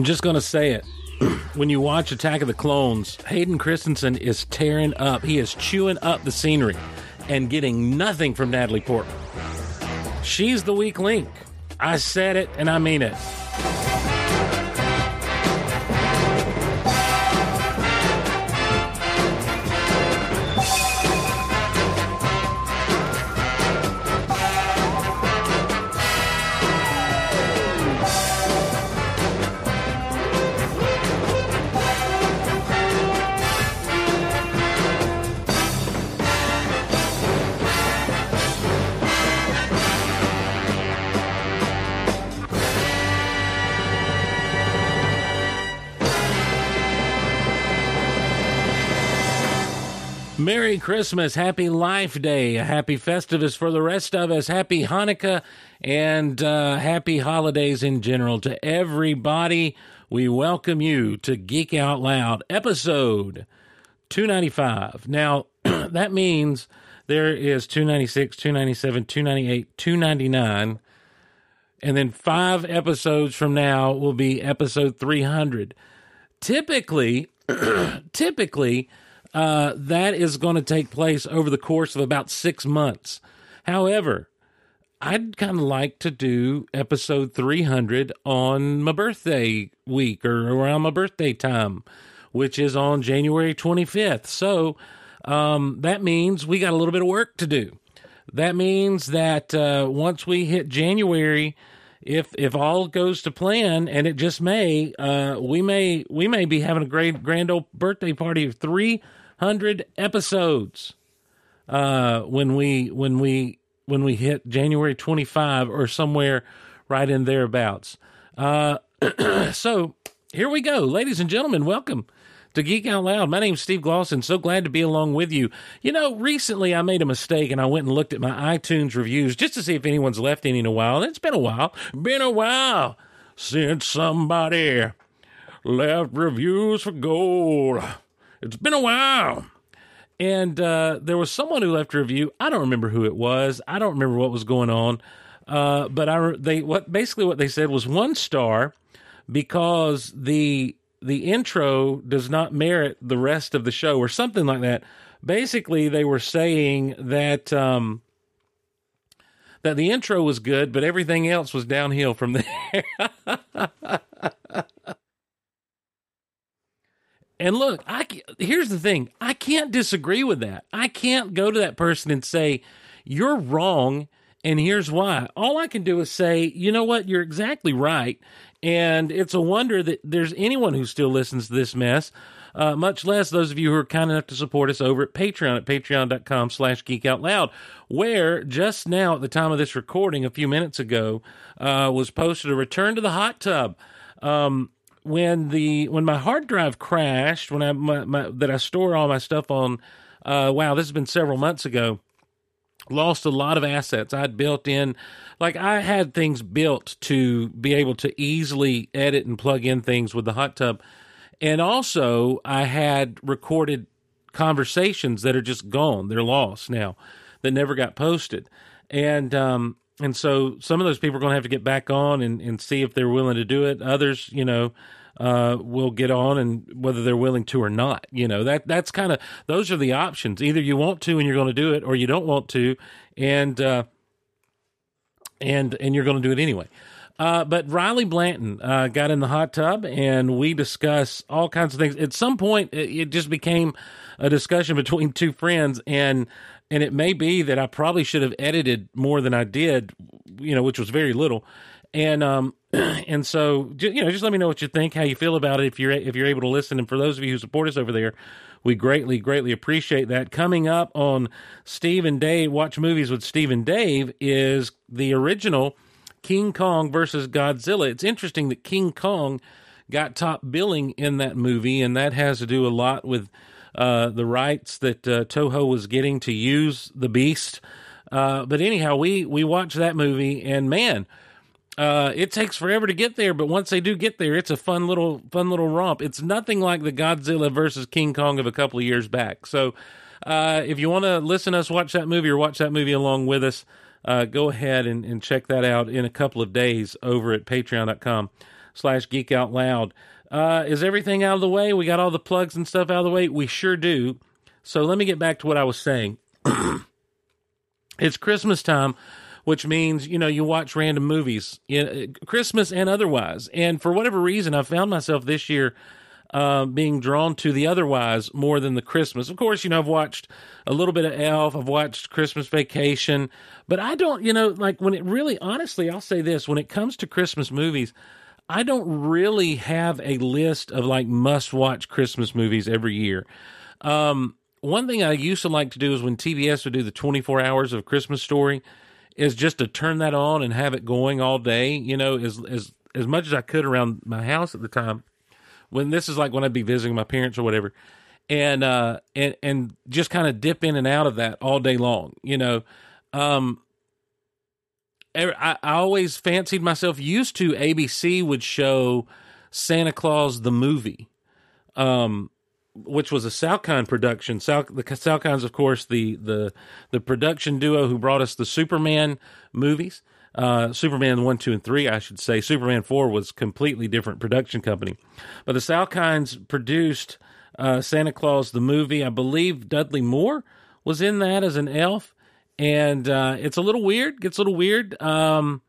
I'm just going to say it. when you watch Attack of the Clones, Hayden Christensen is tearing up. He is chewing up the scenery and getting nothing from Natalie Portman. She's the weak link. I said it and I mean it. Christmas, Happy Life Day, a Happy Festivus for the rest of us, Happy Hanukkah, and uh, Happy Holidays in general to everybody. We welcome you to Geek Out Loud, episode 295. Now, that means there is 296, 297, 298, 299, and then five episodes from now will be episode 300. Typically, typically, uh, that is going to take place over the course of about six months. However, I'd kind of like to do episode 300 on my birthday week or around my birthday time, which is on January 25th. So um, that means we got a little bit of work to do. That means that uh, once we hit January, if if all goes to plan, and it just may, uh, we may we may be having a great grand old birthday party of three hundred episodes uh, when we when we when we hit January twenty five or somewhere right in thereabouts. Uh, so here we go, ladies and gentlemen. Welcome to Geek Out Loud. My name's Steve Glosson. So glad to be along with you. You know, recently I made a mistake and I went and looked at my iTunes reviews just to see if anyone's left any in a while. It's been a while. Been a while since somebody left reviews for gold. It's been a while. And uh, there was someone who left a review. I don't remember who it was. I don't remember what was going on. Uh, but I they what basically what they said was one star because the the intro does not merit the rest of the show or something like that. Basically, they were saying that um, that the intro was good, but everything else was downhill from there. And look, I here's the thing: I can't disagree with that. I can't go to that person and say you're wrong, and here's why. All I can do is say, you know what, you're exactly right, and it's a wonder that there's anyone who still listens to this mess, uh, much less those of you who are kind enough to support us over at Patreon at patreon.com slash geekoutloud, where just now at the time of this recording, a few minutes ago, uh, was posted a return to the hot tub. Um, when the when my hard drive crashed, when I my, my, that I store all my stuff on, uh, wow, this has been several months ago lost a lot of assets I'd built in. Like I had things built to be able to easily edit and plug in things with the hot tub. And also, I had recorded conversations that are just gone. They're lost now, that never got posted. And, um, and so some of those people are going to have to get back on and, and see if they're willing to do it. Others, you know, uh, will get on and whether they're willing to or not. You know, that that's kind of those are the options. Either you want to and you're going to do it, or you don't want to, and uh, and and you're going to do it anyway. Uh, but Riley Blanton uh, got in the hot tub, and we discuss all kinds of things. At some point, it, it just became a discussion between two friends, and and it may be that I probably should have edited more than I did, you know, which was very little. And um and so you know just let me know what you think how you feel about it. If you're if you're able to listen and for those of you who support us over there we greatly greatly appreciate that. Coming up on steve and dave watch movies with steve and dave is the original king kong versus godzilla. It's interesting that king kong got top billing in that movie and that has to do a lot with uh, the rights that uh, toho was getting to use the beast uh, but anyhow we we watched that movie and man uh, it takes forever to get there, but once they do get there, it's a fun little fun little romp. It's nothing like the Godzilla versus King Kong of a couple of years back. So, uh, if you want to listen to us watch that movie or watch that movie along with us, uh, go ahead and, and check that out in a couple of days over at patreon.com slash geek out loud. Uh, is everything out of the way? We got all the plugs and stuff out of the way? We sure do. So let me get back to what I was saying. it's Christmas time, which means, you know, you watch random movies, you know, Christmas and otherwise. And for whatever reason, I found myself this year uh, being drawn to the otherwise more than the Christmas. Of course, you know, I've watched a little bit of Elf, I've watched Christmas Vacation, but I don't, you know, like when it really, honestly, I'll say this when it comes to Christmas movies, I don't really have a list of like must watch Christmas movies every year. Um, one thing I used to like to do is when TBS would do the 24 hours of Christmas story is just to turn that on and have it going all day, you know, as, as, as much as I could around my house at the time. When this is like when I'd be visiting my parents or whatever, and uh, and and just kind of dip in and out of that all day long, you know. Um, I, I always fancied myself used to ABC would show Santa Claus the movie, um, which was a Salkind production. Sal, the Salkinds, of course, the the the production duo who brought us the Superman movies. Uh, Superman one, two, and three, I should say. Superman four was completely different production company, but the Salkinds produced uh, Santa Claus the movie. I believe Dudley Moore was in that as an elf and uh, it's a little weird. Gets a little weird. Um,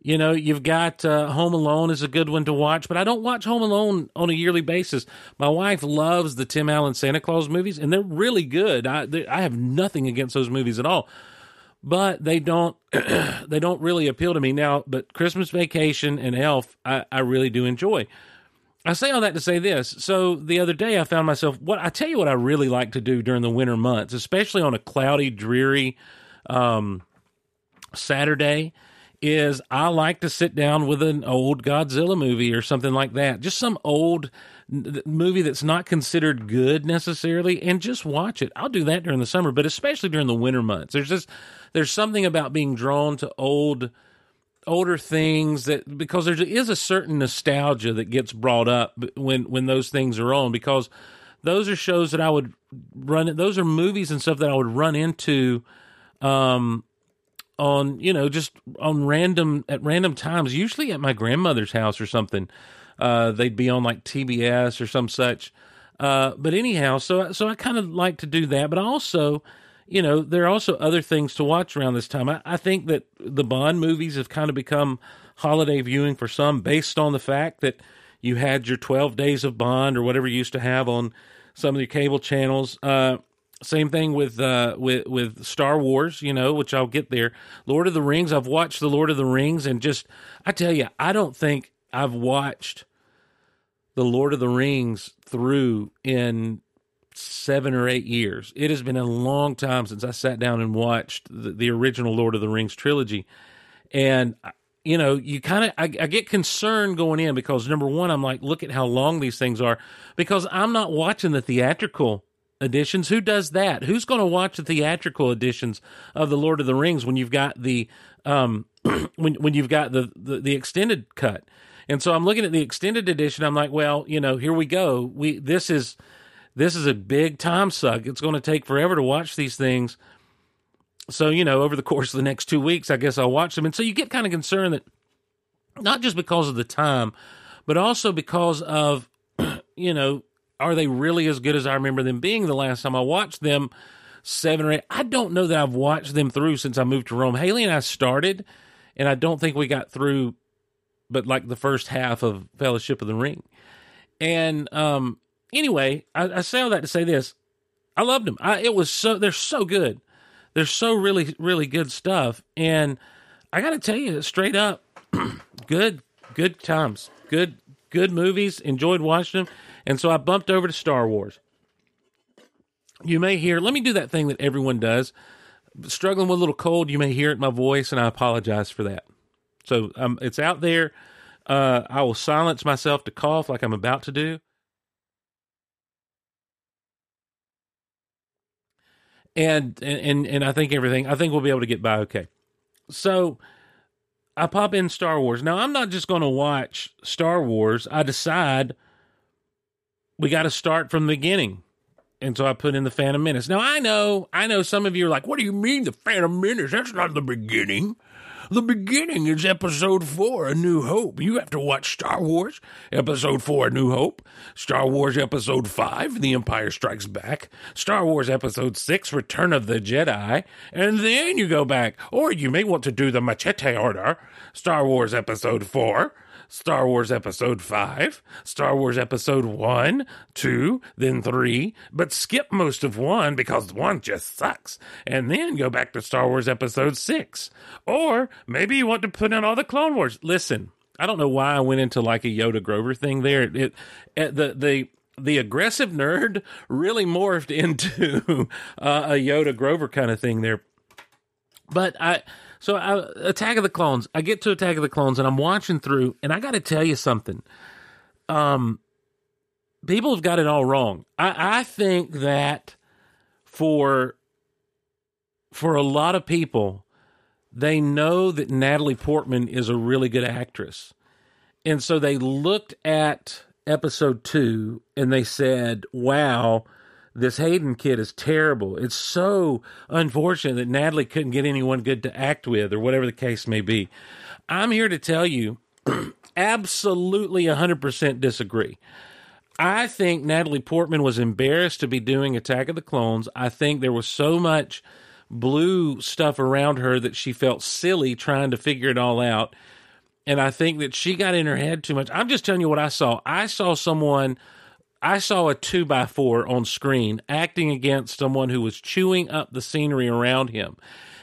you know, you've got uh, Home Alone is a good one to watch, but I don't watch Home Alone on a yearly basis. My wife loves the Tim Allen Santa Claus movies, and they're really good. I they, I have nothing against those movies at all, but they don't they don't really appeal to me now. But Christmas Vacation and Elf, I, I really do enjoy. I say all that to say this. So the other day, I found myself what I tell you what I really like to do during the winter months, especially on a cloudy, dreary um, Saturday is I like to sit down with an old Godzilla movie or something like that. Just some old movie that's not considered good necessarily and just watch it. I'll do that during the summer, but especially during the winter months. There's just there's something about being drawn to old older things that because there is a certain nostalgia that gets brought up when when those things are on because those are shows that I would run those are movies and stuff that I would run into um, on you know just on random at random times, usually at my grandmother's house or something. Uh, they'd be on like TBS or some such. Uh, but anyhow, so so I kind of like to do that, but also, you know, there are also other things to watch around this time. I, I think that the Bond movies have kind of become holiday viewing for some, based on the fact that you had your twelve days of Bond or whatever you used to have on some of the cable channels. Uh, same thing with uh, with with Star Wars, you know, which I'll get there. Lord of the Rings. I've watched the Lord of the Rings, and just I tell you, I don't think I've watched the Lord of the Rings through in seven or eight years. It has been a long time since I sat down and watched the, the original Lord of the Rings trilogy, and you know, you kind of I, I, get concerned going in because number one, I'm like, look at how long these things are, because I'm not watching the theatrical editions. Who does that? Who's going to watch the theatrical editions of the Lord of the Rings when you've got the um when when you've got the, the the extended cut? And so I'm looking at the extended edition. I'm like, well, you know, here we go. We this is this is a big time suck. It's going to take forever to watch these things. So you know, over the course of the next two weeks, I guess I'll watch them. And so you get kind of concerned that not just because of the time, but also because of you know are they really as good as I remember them being the last time I watched them? Seven or eight. I don't know that I've watched them through since I moved to Rome. Haley and I started, and I don't think we got through, but like the first half of Fellowship of the Ring. And um, anyway, I, I say all that to say this: I loved them. I, it was so they're so good. They're so really really good stuff, and I got to tell you straight up, good good times, good good movies. Enjoyed watching them. And so I bumped over to Star Wars. You may hear, let me do that thing that everyone does. Struggling with a little cold, you may hear it in my voice, and I apologize for that. So um, it's out there. Uh, I will silence myself to cough like I'm about to do. And, and and I think everything I think we'll be able to get by okay. So I pop in Star Wars. Now I'm not just going to watch Star Wars. I decide we got to start from the beginning. And so I put in the Phantom Menace. Now I know, I know some of you are like, what do you mean the Phantom Menace? That's not the beginning. The beginning is episode four, A New Hope. You have to watch Star Wars, episode four, A New Hope, Star Wars episode five, The Empire Strikes Back, Star Wars episode six, Return of the Jedi, and then you go back. Or you may want to do the machete order, Star Wars episode four, Star Wars Episode 5, Star Wars Episode 1, 2, then 3, but skip most of 1 because 1 just sucks, and then go back to Star Wars Episode 6. Or maybe you want to put in all the Clone Wars. Listen, I don't know why I went into like a Yoda Grover thing there. It, it eh, the the the aggressive nerd really morphed into uh, a Yoda Grover kind of thing there. But I so I, Attack of the Clones, I get to Attack of the Clones and I'm watching through, and I got to tell you something. Um, people have got it all wrong. I, I think that for for a lot of people, they know that Natalie Portman is a really good actress, and so they looked at episode two and they said, "Wow." This Hayden kid is terrible. It's so unfortunate that Natalie couldn't get anyone good to act with, or whatever the case may be. I'm here to tell you, absolutely 100% disagree. I think Natalie Portman was embarrassed to be doing Attack of the Clones. I think there was so much blue stuff around her that she felt silly trying to figure it all out. And I think that she got in her head too much. I'm just telling you what I saw. I saw someone I saw a two by four on screen acting against someone who was chewing up the scenery around him.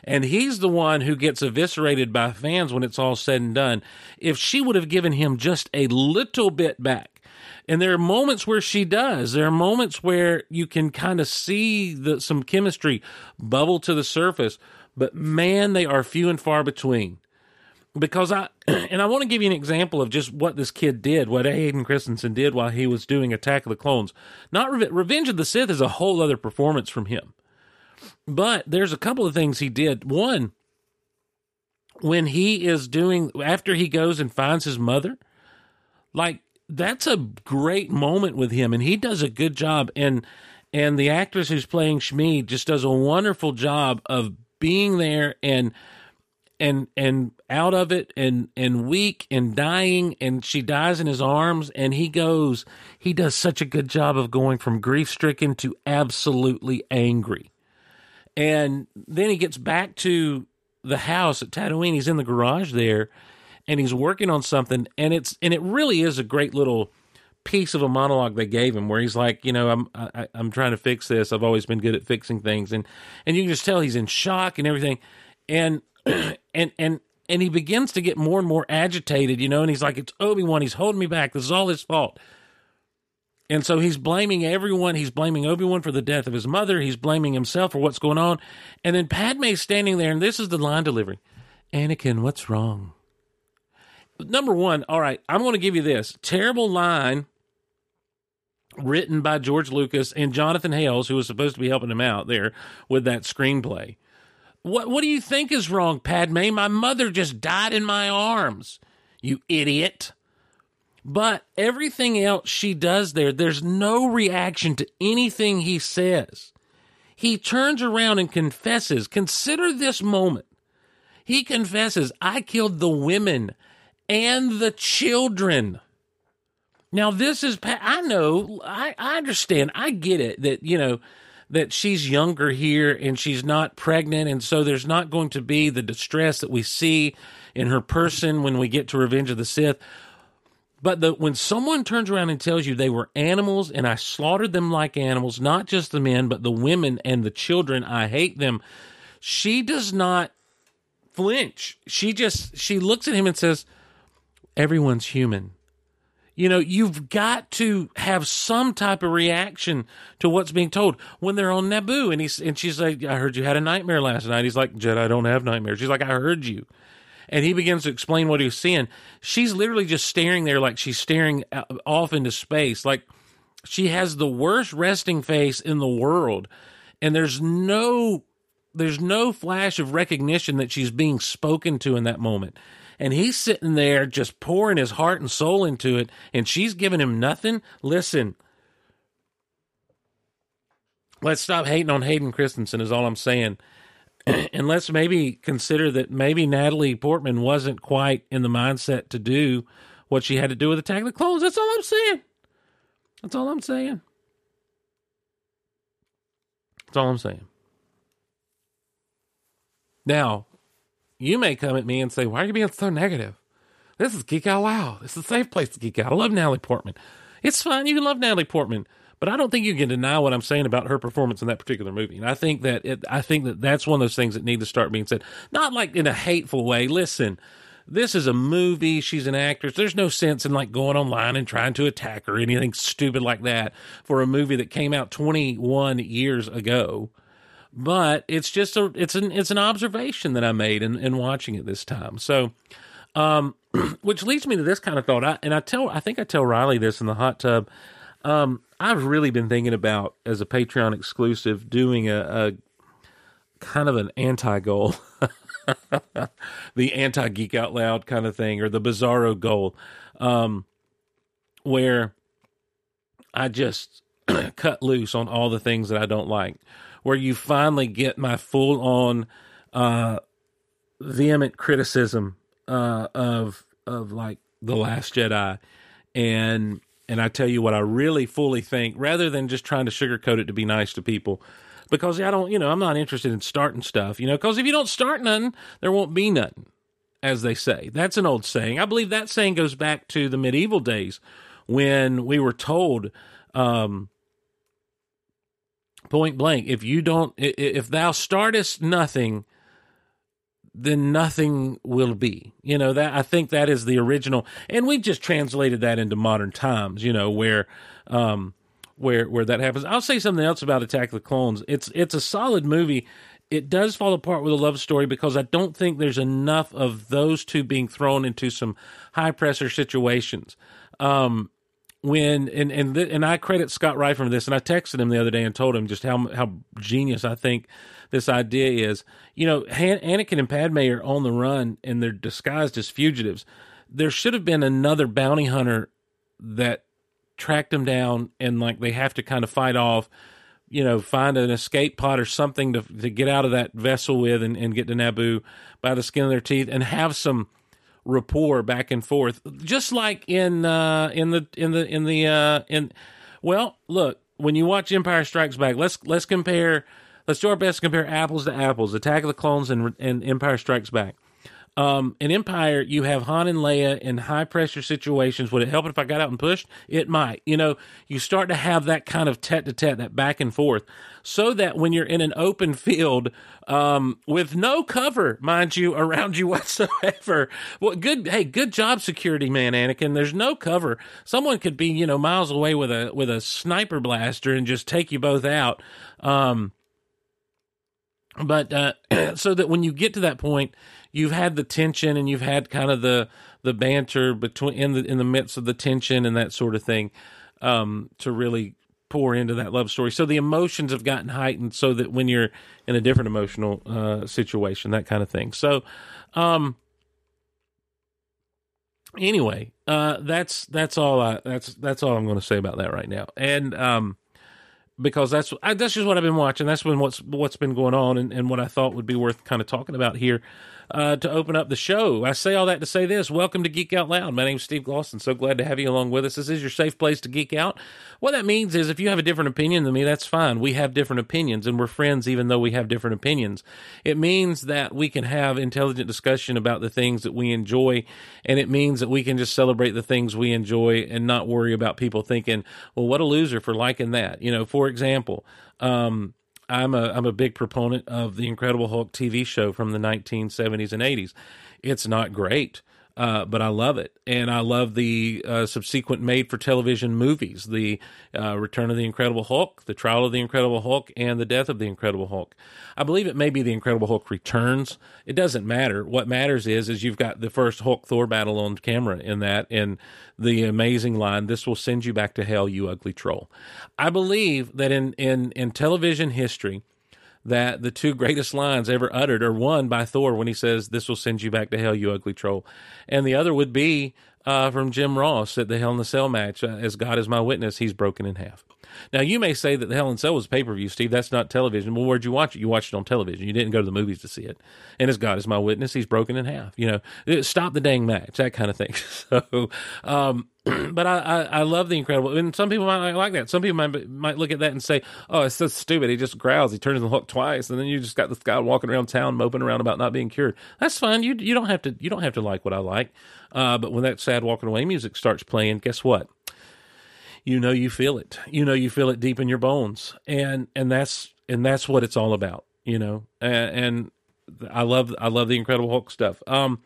And he's the one who gets eviscerated by fans when it's all said and done. If she would have given him just a little bit back, and there are moments where she does. There are moments where you can kind of see the, some chemistry bubble to the surface, but man, they are few and far between because I and I want to give you an example of just what this kid did, what Hayden Christensen did while he was doing Attack of the Clones. Not Re- Revenge of the Sith is a whole other performance from him, but there's a couple of things he did. One, when he is doing after he goes and finds his mother, like that's a great moment with him, and he does a good job. and And the actress who's playing Shmi just does a wonderful job of being there and and and out of it and and weak and dying and she dies in his arms and he goes he does such a good job of going from grief stricken to absolutely angry. And then he gets back to the house at Tatooine. He's in the garage there and he's working on something and it's and it really is a great little piece of a monologue they gave him where he's like you know I'm I, I'm trying to fix this. I've always been good at fixing things. And and you can just tell he's in shock and everything. And and and and he begins to get more and more agitated, you know, and he's like, It's Obi Wan, he's holding me back. This is all his fault. And so he's blaming everyone. He's blaming Obi Wan for the death of his mother. He's blaming himself for what's going on. And then Padme's standing there, and this is the line delivery Anakin, what's wrong? Number one, all right, I'm going to give you this terrible line written by George Lucas and Jonathan Hales, who was supposed to be helping him out there with that screenplay. What what do you think is wrong, Padme? My mother just died in my arms. You idiot. But everything else she does there, there's no reaction to anything he says. He turns around and confesses. Consider this moment. He confesses, I killed the women and the children. Now, this is, I know, I, I understand, I get it that, you know, that she's younger here and she's not pregnant, and so there's not going to be the distress that we see in her person when we get to Revenge of the Sith. But the, when someone turns around and tells you they were animals and I slaughtered them like animals, not just the men, but the women and the children, I hate them, she does not flinch. She just, she looks at him and says, Everyone's human. You know, you've got to have some type of reaction to what's being told when they're on Naboo. And he's and she's like, "I heard you had a nightmare last night." He's like, "Jedi I don't have nightmares." She's like, "I heard you." And he begins to explain what he's seeing. She's literally just staring there, like she's staring off into space, like she has the worst resting face in the world. And there's no there's no flash of recognition that she's being spoken to in that moment and he's sitting there just pouring his heart and soul into it, and she's giving him nothing. Listen, let's stop hating on Hayden Christensen, is all I'm saying. and let's maybe consider that maybe Natalie Portman wasn't quite in the mindset to do what she had to do with Attack of the Clones. That's all I'm saying. That's all I'm saying. That's all I'm saying. Now, you may come at me and say, Why are you being so negative? This is Geek Out Loud. It's a safe place to geek out. I love Natalie Portman. It's fine. You can love Natalie Portman, but I don't think you can deny what I'm saying about her performance in that particular movie. And I think that it, I think that that's one of those things that need to start being said, not like in a hateful way. Listen, this is a movie. She's an actress. There's no sense in like going online and trying to attack her or anything stupid like that for a movie that came out 21 years ago. But it's just a it's an it's an observation that I made in, in watching it this time. So, um, which leads me to this kind of thought. I, and I tell I think I tell Riley this in the hot tub. Um, I've really been thinking about as a Patreon exclusive doing a, a kind of an anti goal. the anti geek out loud kind of thing, or the bizarro goal, um, where I just cut loose on all the things that I don't like, where you finally get my full on uh, vehement criticism uh, of of like the Last Jedi, and and I tell you what I really fully think, rather than just trying to sugarcoat it to be nice to people because I don't, you know, I'm not interested in starting stuff, you know, because if you don't start nothing, there won't be nothing, as they say. That's an old saying. I believe that saying goes back to the medieval days when we were told, um, point blank, if you don't, if thou startest nothing, then nothing will be. You know, that I think that is the original, and we've just translated that into modern times, you know, where, um, where where that happens. I'll say something else about Attack the Clones. It's it's a solid movie. It does fall apart with a love story because I don't think there's enough of those two being thrown into some high pressure situations. Um, when and and th- and I credit Scott Wright for this, and I texted him the other day and told him just how how genius I think this idea is. You know, Han- Anakin and Padme are on the run and they're disguised as fugitives. There should have been another bounty hunter that tracked them down and like they have to kind of fight off you know find an escape pod or something to to get out of that vessel with and, and get to Naboo by the skin of their teeth and have some rapport back and forth just like in uh in the in the in the uh in well look when you watch Empire Strikes Back let's let's compare let's do our best to compare apples to apples Attack of the Clones and and Empire Strikes Back um, in Empire, you have Han and Leia in high pressure situations. Would it help if I got out and pushed? It might. You know, you start to have that kind of tete to tete, that back and forth, so that when you're in an open field um, with no cover, mind you, around you whatsoever, well, good. Hey, good job, security man, Anakin. There's no cover. Someone could be, you know, miles away with a with a sniper blaster and just take you both out. Um, but uh, so that when you get to that point you've had the tension and you've had kind of the the banter between in the in the midst of the tension and that sort of thing um, to really pour into that love story. So the emotions have gotten heightened so that when you're in a different emotional uh, situation, that kind of thing. So um, anyway, uh, that's that's all I that's that's all I'm going to say about that right now. And um, because that's that's just what I've been watching. That's been what's what's been going on, and, and what I thought would be worth kind of talking about here uh, to open up the show. I say all that to say this. Welcome to Geek Out Loud. My name's Steve Glosson. So glad to have you along with us. This is your safe place to geek out. What that means is if you have a different opinion than me, that's fine. We have different opinions and we're friends even though we have different opinions. It means that we can have intelligent discussion about the things that we enjoy and it means that we can just celebrate the things we enjoy and not worry about people thinking, well, what a loser for liking that. You know, for example, um, I'm a I'm a big proponent of the Incredible Hulk TV show from the 1970s and 80s. It's not great, uh, but I love it, and I love the uh, subsequent made-for-television movies: the uh, Return of the Incredible Hulk, the Trial of the Incredible Hulk, and the Death of the Incredible Hulk. I believe it may be the Incredible Hulk returns. It doesn't matter. What matters is is you've got the first Hulk Thor battle on camera in that, and the amazing line, "This will send you back to hell, you ugly troll." I believe that in in in television history that the two greatest lines ever uttered are one by Thor when he says, This will send you back to hell, you ugly troll. And the other would be uh, from Jim Ross at the Hell in the Cell match, uh, As God is my witness, he's broken in half. Now you may say that the Hell in Cell was pay per view, Steve. That's not television. Well, where'd you watch it? You watched it on television. You didn't go to the movies to see it. And as God is my witness, he's broken in half. You know, stop the dang match, that kind of thing. So, um, but I, I, I, love the incredible, and some people might like that. Some people might might look at that and say, "Oh, it's so stupid. He just growls. He turns the Hulk twice, and then you just got this guy walking around town moping around about not being cured." That's fine. You you don't have to you don't have to like what I like. Uh, but when that sad walking away music starts playing, guess what? You know you feel it. You know you feel it deep in your bones, and and that's and that's what it's all about. You know, and, and I love I love the Incredible Hulk stuff. Um,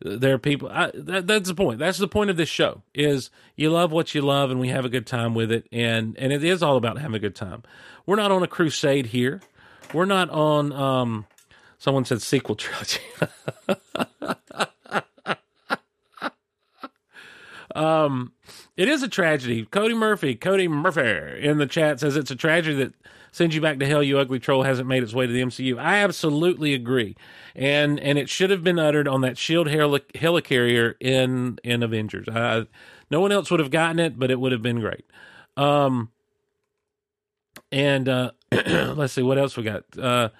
there are people I, that, that's the point that's the point of this show is you love what you love and we have a good time with it and and it is all about having a good time we're not on a crusade here we're not on um someone said sequel trilogy um it is a tragedy cody murphy cody murphy in the chat says it's a tragedy that sends you back to hell you ugly troll hasn't made its way to the mcu i absolutely agree and and it should have been uttered on that shield heli- helicarrier in in Avengers. No one else would have gotten it, but it would have been great. Um, and uh, let's see what else we got. Uh,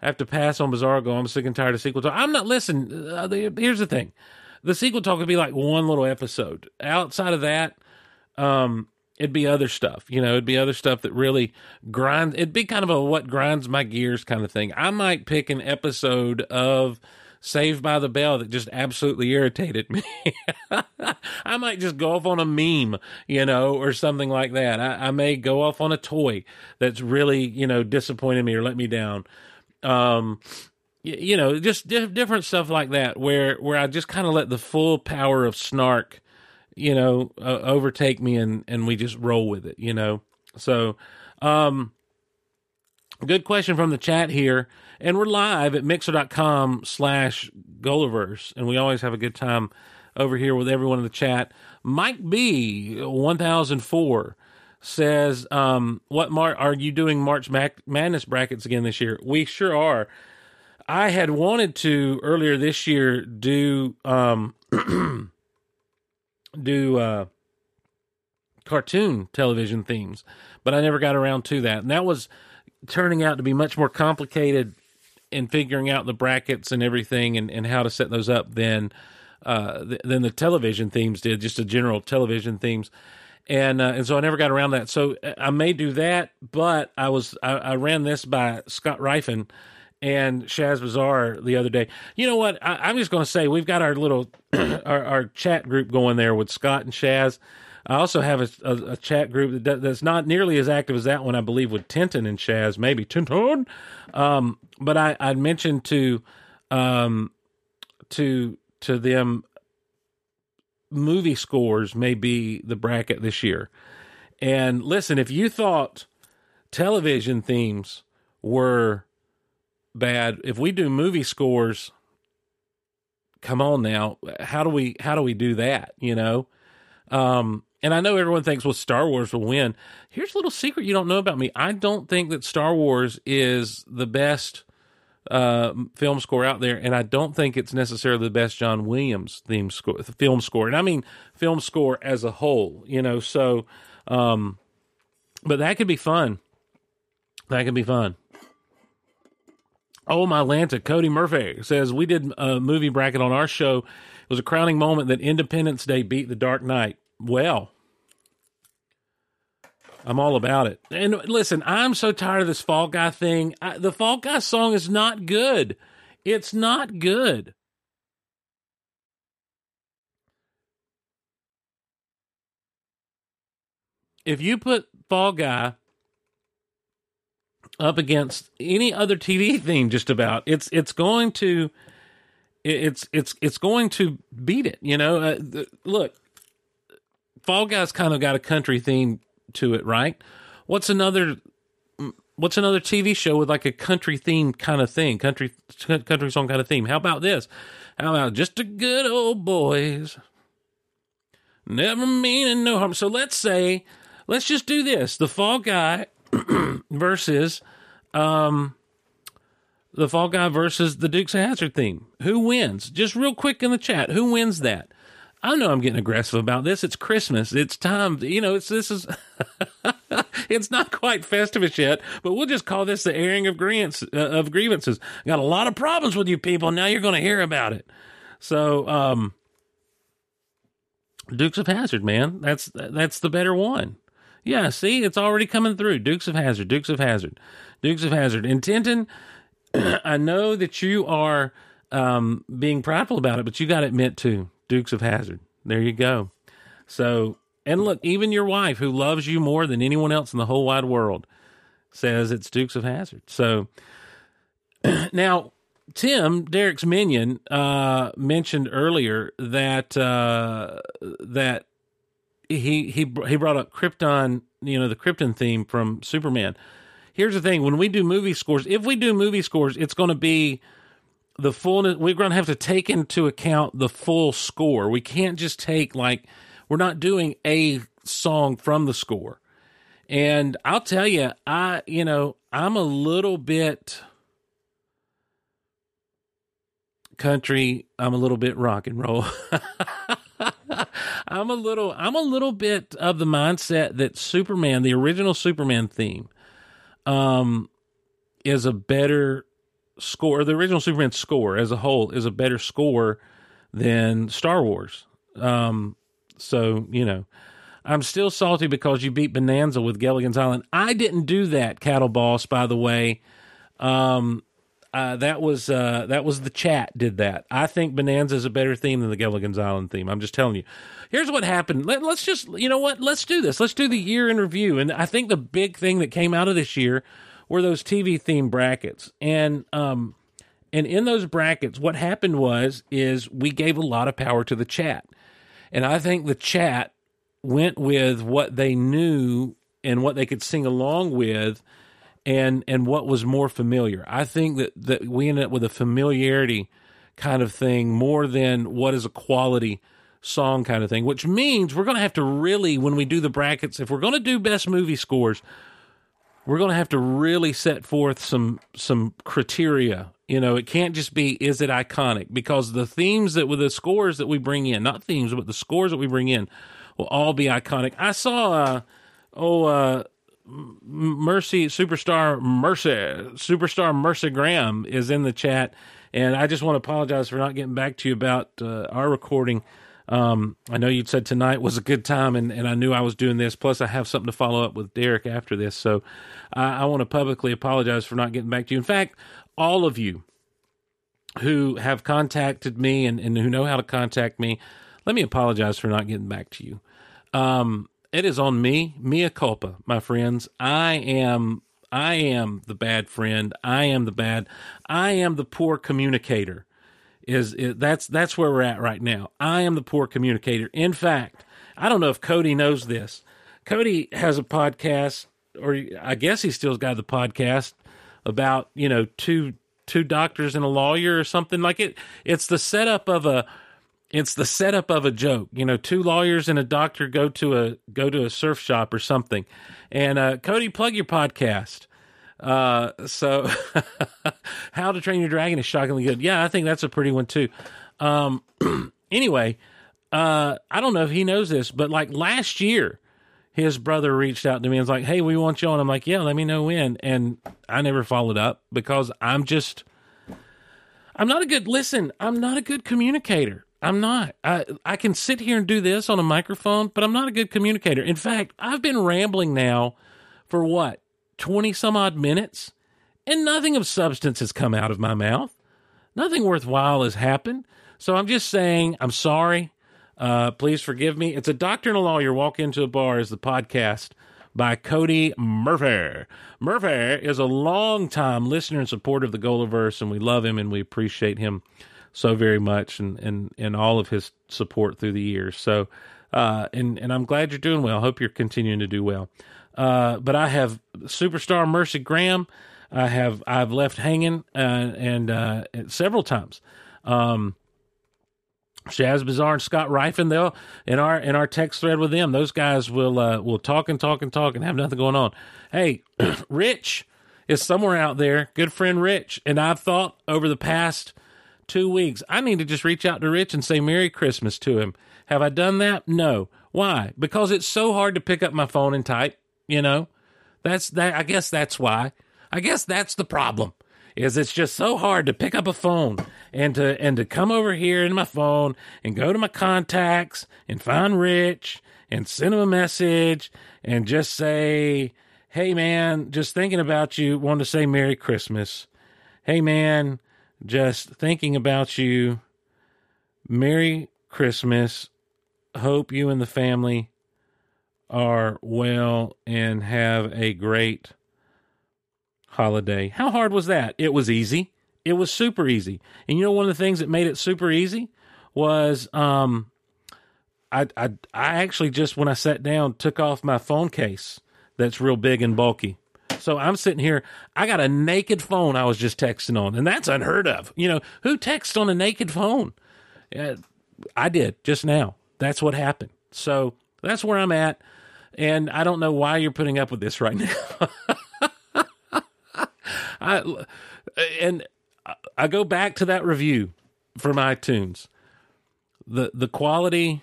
I have to pass on Bizarro. Go. I'm sick and tired of sequel talk. I'm not listening. Uh, here's the thing: the sequel talk would be like one little episode. Outside of that, um, it'd be other stuff you know it'd be other stuff that really grinds it'd be kind of a what grinds my gears kind of thing. I might pick an episode of saved by the bell that just absolutely irritated me. I might just go off on a meme you know or something like that. I, I, may go off on a toy that's really you know disappointed me or let me down. Um you, know just di- different stuff like that where where i just kind of let the full power of snark you know, uh, overtake me and and we just roll with it, you know. So, um good question from the chat here. And we're live at mixer.com slash Golaverse. And we always have a good time over here with everyone in the chat. Mike B, 1004, says, um, What are you doing March Mac- Madness brackets again this year? We sure are. I had wanted to earlier this year do um, do uh, cartoon television themes, but I never got around to that. And that was turning out to be much more complicated in figuring out the brackets and everything and, and how to set those up than uh, th- than the television themes did, just the general television themes. And uh, and so I never got around that. So uh, I may do that, but I was I, I ran this by Scott Rifen and Shaz Bazaar the other day. You know what? I, am just going to say we've got our little our, our, chat group going there with Scott and Shaz. I also have a, a, a chat group that, that's not nearly as active as that one, I believe, with Tintin and Shaz, maybe Tintin. Um, but I, I mentioned to um, to to them movie scores may be the bracket this year. And listen, if you thought television themes were bad. If we do movie scores, come on now, how do we how do we do that? You know, um, and I know everyone thinks well Star Wars will win. Here's a little secret you don't know about me. I don't think that Star Wars is the best uh, film score out there, and I don't think it's necessarily the best John Williams theme score, film score, and I mean film score as a whole. You know, so um, but that could be fun. That could be fun. Oh, my Lanta, Cody Murphy says we did a movie bracket on our show. It was a crowning moment that Independence Day beat The Dark Knight. Well, I'm all about it. And listen, I'm so tired of this Fall Guy thing. I, the Fall Guy song is not good. It's not good. If you put Fall Guy up against any other TV theme just about. It's it's going to it's it's it's going to beat it, you know. Uh, look, Fall Guys kind of got a country theme to it, right? What's another what's another TV show with like a country theme kind of thing, country country song kind of theme? How about this? How about just a good old boys? Never meaning no harm. So let's say, let's just do this. The Fall Guy versus um, the Fall Guy versus the Dukes of Hazzard theme. Who wins? Just real quick in the chat, who wins that? I know I'm getting aggressive about this. It's Christmas. It's time. You know, it's this is. it's not quite festivus yet, but we'll just call this the airing of grievances. Uh, of grievances. got a lot of problems with you people. Now you're going to hear about it. So, um, Dukes of Hazzard, man, that's that's the better one. Yeah, see, it's already coming through. Dukes of Hazzard, Dukes of Hazzard, Dukes of Hazzard. And Tintin, I know that you are um, being prideful about it, but you got to admit too, Dukes of Hazzard. There you go. So, and look, even your wife, who loves you more than anyone else in the whole wide world, says it's Dukes of Hazzard. So, now Tim, Derek's minion, uh, mentioned earlier that uh, that he he he brought up Krypton, you know, the Krypton theme from Superman. Here's the thing: when we do movie scores, if we do movie scores, it's going to be the fullness. We're going to have to take into account the full score. We can't just take like we're not doing a song from the score. And I'll tell you, I you know I'm a little bit country. I'm a little bit rock and roll. I'm a little I'm a little bit of the mindset that Superman, the original Superman theme, um, is a better score. The original Superman score as a whole is a better score than Star Wars. Um, so you know, I'm still salty because you beat Bonanza with Gilligan's Island. I didn't do that, Cattle Boss. By the way, um, uh, that was uh, that was the chat did that. I think Bonanza is a better theme than the Gilligan's Island theme. I'm just telling you. Here's what happened. Let, us just you know what? Let's do this. Let's do the year in review. And I think the big thing that came out of this year were those TV theme brackets. And um, and in those brackets, what happened was is we gave a lot of power to the chat, and I think the chat went with what they knew and what they could sing along with and and what was more familiar. I think that that we ended up with a familiarity kind of thing more than what is a quality song kind of thing, which means we're going to have to really when we do the brackets, if we're going to do best movie scores, we're going to have to really set forth some some criteria. You know, it can't just be is it iconic because the themes that with the scores that we bring in, not themes, but the scores that we bring in will all be iconic. I saw uh oh uh Mercy Superstar Mercy Superstar Mercy Graham is in the chat, and I just want to apologize for not getting back to you about uh, our recording. Um, I know you'd said tonight was a good time, and, and I knew I was doing this. Plus, I have something to follow up with Derek after this, so I, I want to publicly apologize for not getting back to you. In fact, all of you who have contacted me and, and who know how to contact me, let me apologize for not getting back to you. Um, it is on me, mea culpa, my friends. I am I am the bad friend. I am the bad. I am the poor communicator. Is, is that's that's where we're at right now. I am the poor communicator. In fact, I don't know if Cody knows this. Cody has a podcast, or I guess he still's got the podcast about you know two two doctors and a lawyer or something like it. It's the setup of a it's the setup of a joke. You know, two lawyers and a doctor go to a go to a surf shop or something. And uh, Cody, plug your podcast. Uh, so, How to Train Your Dragon is shockingly good. Yeah, I think that's a pretty one too. Um, anyway, uh, I don't know if he knows this, but like last year, his brother reached out to me and was like, "Hey, we want you on." I'm like, "Yeah, let me know when." And I never followed up because I'm just, I'm not a good listen. I'm not a good communicator. I'm not. I I can sit here and do this on a microphone, but I'm not a good communicator. In fact, I've been rambling now for what, 20 some odd minutes, and nothing of substance has come out of my mouth. Nothing worthwhile has happened. So I'm just saying, I'm sorry. Uh, please forgive me. It's a doctor and a lawyer walk into a bar is the podcast by Cody Murphy. Murphy is a long-time listener and supporter of the Golaverse, and we love him and we appreciate him so very much and, and, and all of his support through the years. So, uh, and, and I'm glad you're doing well. Hope you're continuing to do well. Uh, but I have superstar Mercy Graham. I have, I've left hanging, uh, and, uh, several times. Um, Shaz Bazaar and Scott Rifen, they'll in our in our text thread with them, those guys will uh, will talk and talk and talk and have nothing going on. Hey, Rich is somewhere out there, good friend Rich, and I've thought over the past two weeks. I need to just reach out to Rich and say Merry Christmas to him. Have I done that? No. Why? Because it's so hard to pick up my phone and type, you know? That's that I guess that's why. I guess that's the problem. Is it's just so hard to pick up a phone and to and to come over here in my phone and go to my contacts and find Rich and send him a message and just say, "Hey man, just thinking about you, want to say Merry Christmas." Hey man, just thinking about you. Merry Christmas. Hope you and the family are well and have a great holiday. How hard was that? It was easy. It was super easy. And you know one of the things that made it super easy was um I I I actually just when I sat down took off my phone case that's real big and bulky. So I'm sitting here, I got a naked phone I was just texting on, and that's unheard of. You know, who texts on a naked phone? Uh, I did just now. That's what happened. So that's where I'm at. And I don't know why you're putting up with this right now. I and I go back to that review from iTunes. The the quality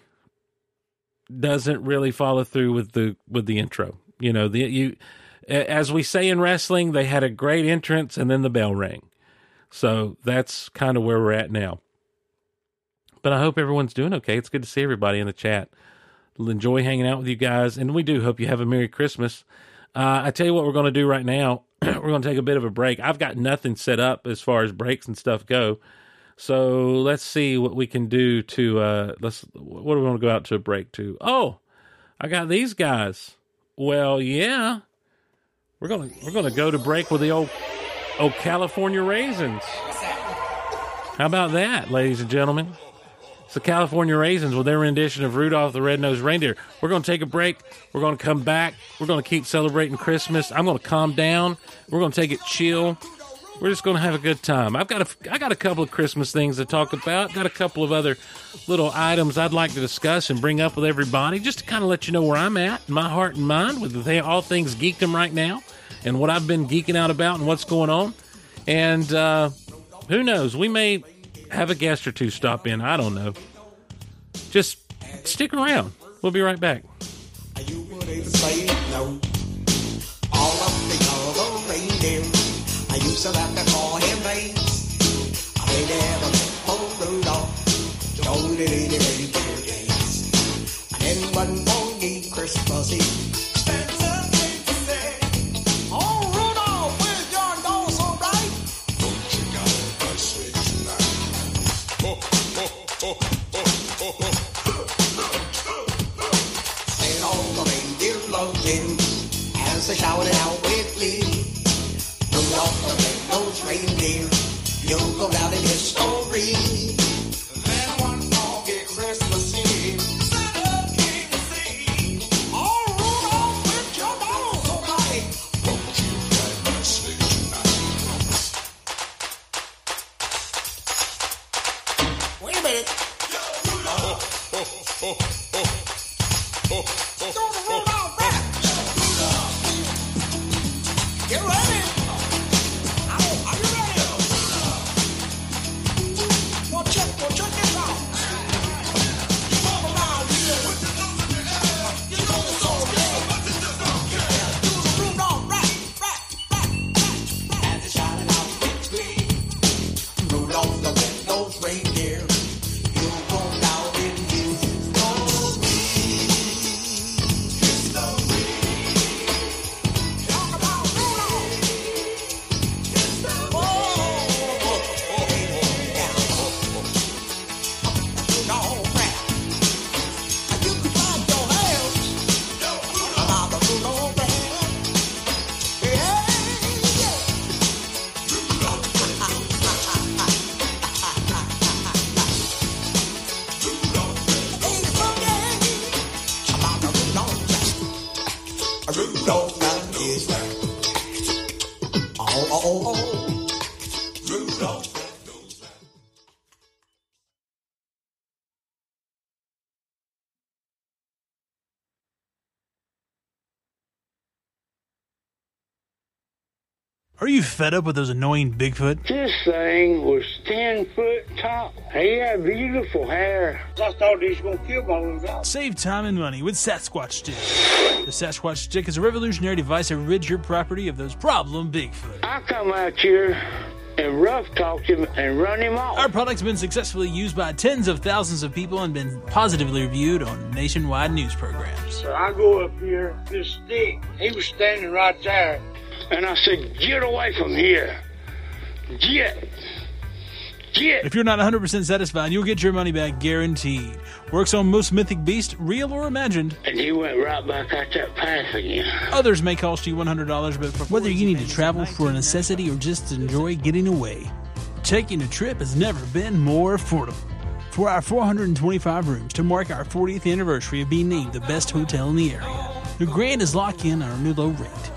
doesn't really follow through with the with the intro. You know, the you as we say in wrestling, they had a great entrance and then the bell rang. So that's kind of where we're at now. But I hope everyone's doing okay. It's good to see everybody in the chat. Enjoy hanging out with you guys, and we do hope you have a Merry Christmas. Uh, I tell you what, we're going to do right now. we're going to take a bit of a break. I've got nothing set up as far as breaks and stuff go. So let's see what we can do to uh, let's. What do we want to go out to a break to? Oh, I got these guys. Well, yeah, we're gonna we're gonna go to break with the old old California raisins. How about that, ladies and gentlemen? It's the California Raisins with their rendition of Rudolph the Red-Nosed Reindeer. We're going to take a break. We're going to come back. We're going to keep celebrating Christmas. I'm going to calm down. We're going to take it chill. We're just going to have a good time. I've got a, I got a couple of Christmas things to talk about. Got a couple of other little items I'd like to discuss and bring up with everybody, just to kind of let you know where I'm at, my heart and mind, with all things geekdom right now, and what I've been geeking out about and what's going on. And uh, who knows? We may have a guest or two stop in. I don't know. Just stick around. We'll be right back. Christmas Eve. And all the reindeer loved him as they shouted out red-nosed you'll go down in history. Are you fed up with those annoying Bigfoot? This thing was 10 foot tall. He had beautiful hair. I thought he was going to kill my little dog. Save time and money with Sasquatch Stick. The Sasquatch Stick is a revolutionary device that rids your property of those problem Bigfoot. I come out here and rough talk him and run him off. Our product's been successfully used by tens of thousands of people and been positively reviewed on nationwide news programs. So I go up here, this stick, he was standing right there. And I said, get away from here. Get. Get. If you're not 100% satisfied, you'll get your money back guaranteed. Works on most mythic beasts, real or imagined. And he went right back out that path again. Others may cost you $100, but for whether you need to travel for a necessity or just enjoy getting away, taking a trip has never been more affordable. For our 425 rooms to mark our 40th anniversary of being named the best hotel in the area, the Grand is locked in our new low rate.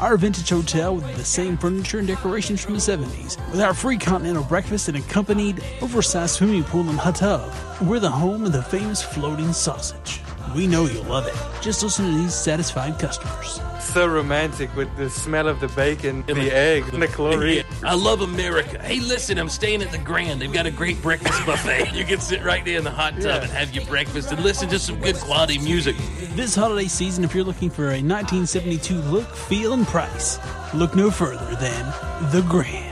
Our vintage hotel with the same furniture and decorations from the 70s, with our free continental breakfast and accompanied oversized swimming pool and hot tub. We're the home of the famous floating sausage. We know you'll love it. Just listen to these satisfied customers. So romantic with the smell of the bacon, the egg, and the chlorine. I love America. Hey, listen, I'm staying at the Grand. They've got a great breakfast buffet. you can sit right there in the hot tub and have your breakfast and listen to some good quality music. This holiday season, if you're looking for a 1972 look, feel, and price, look no further than The Grand.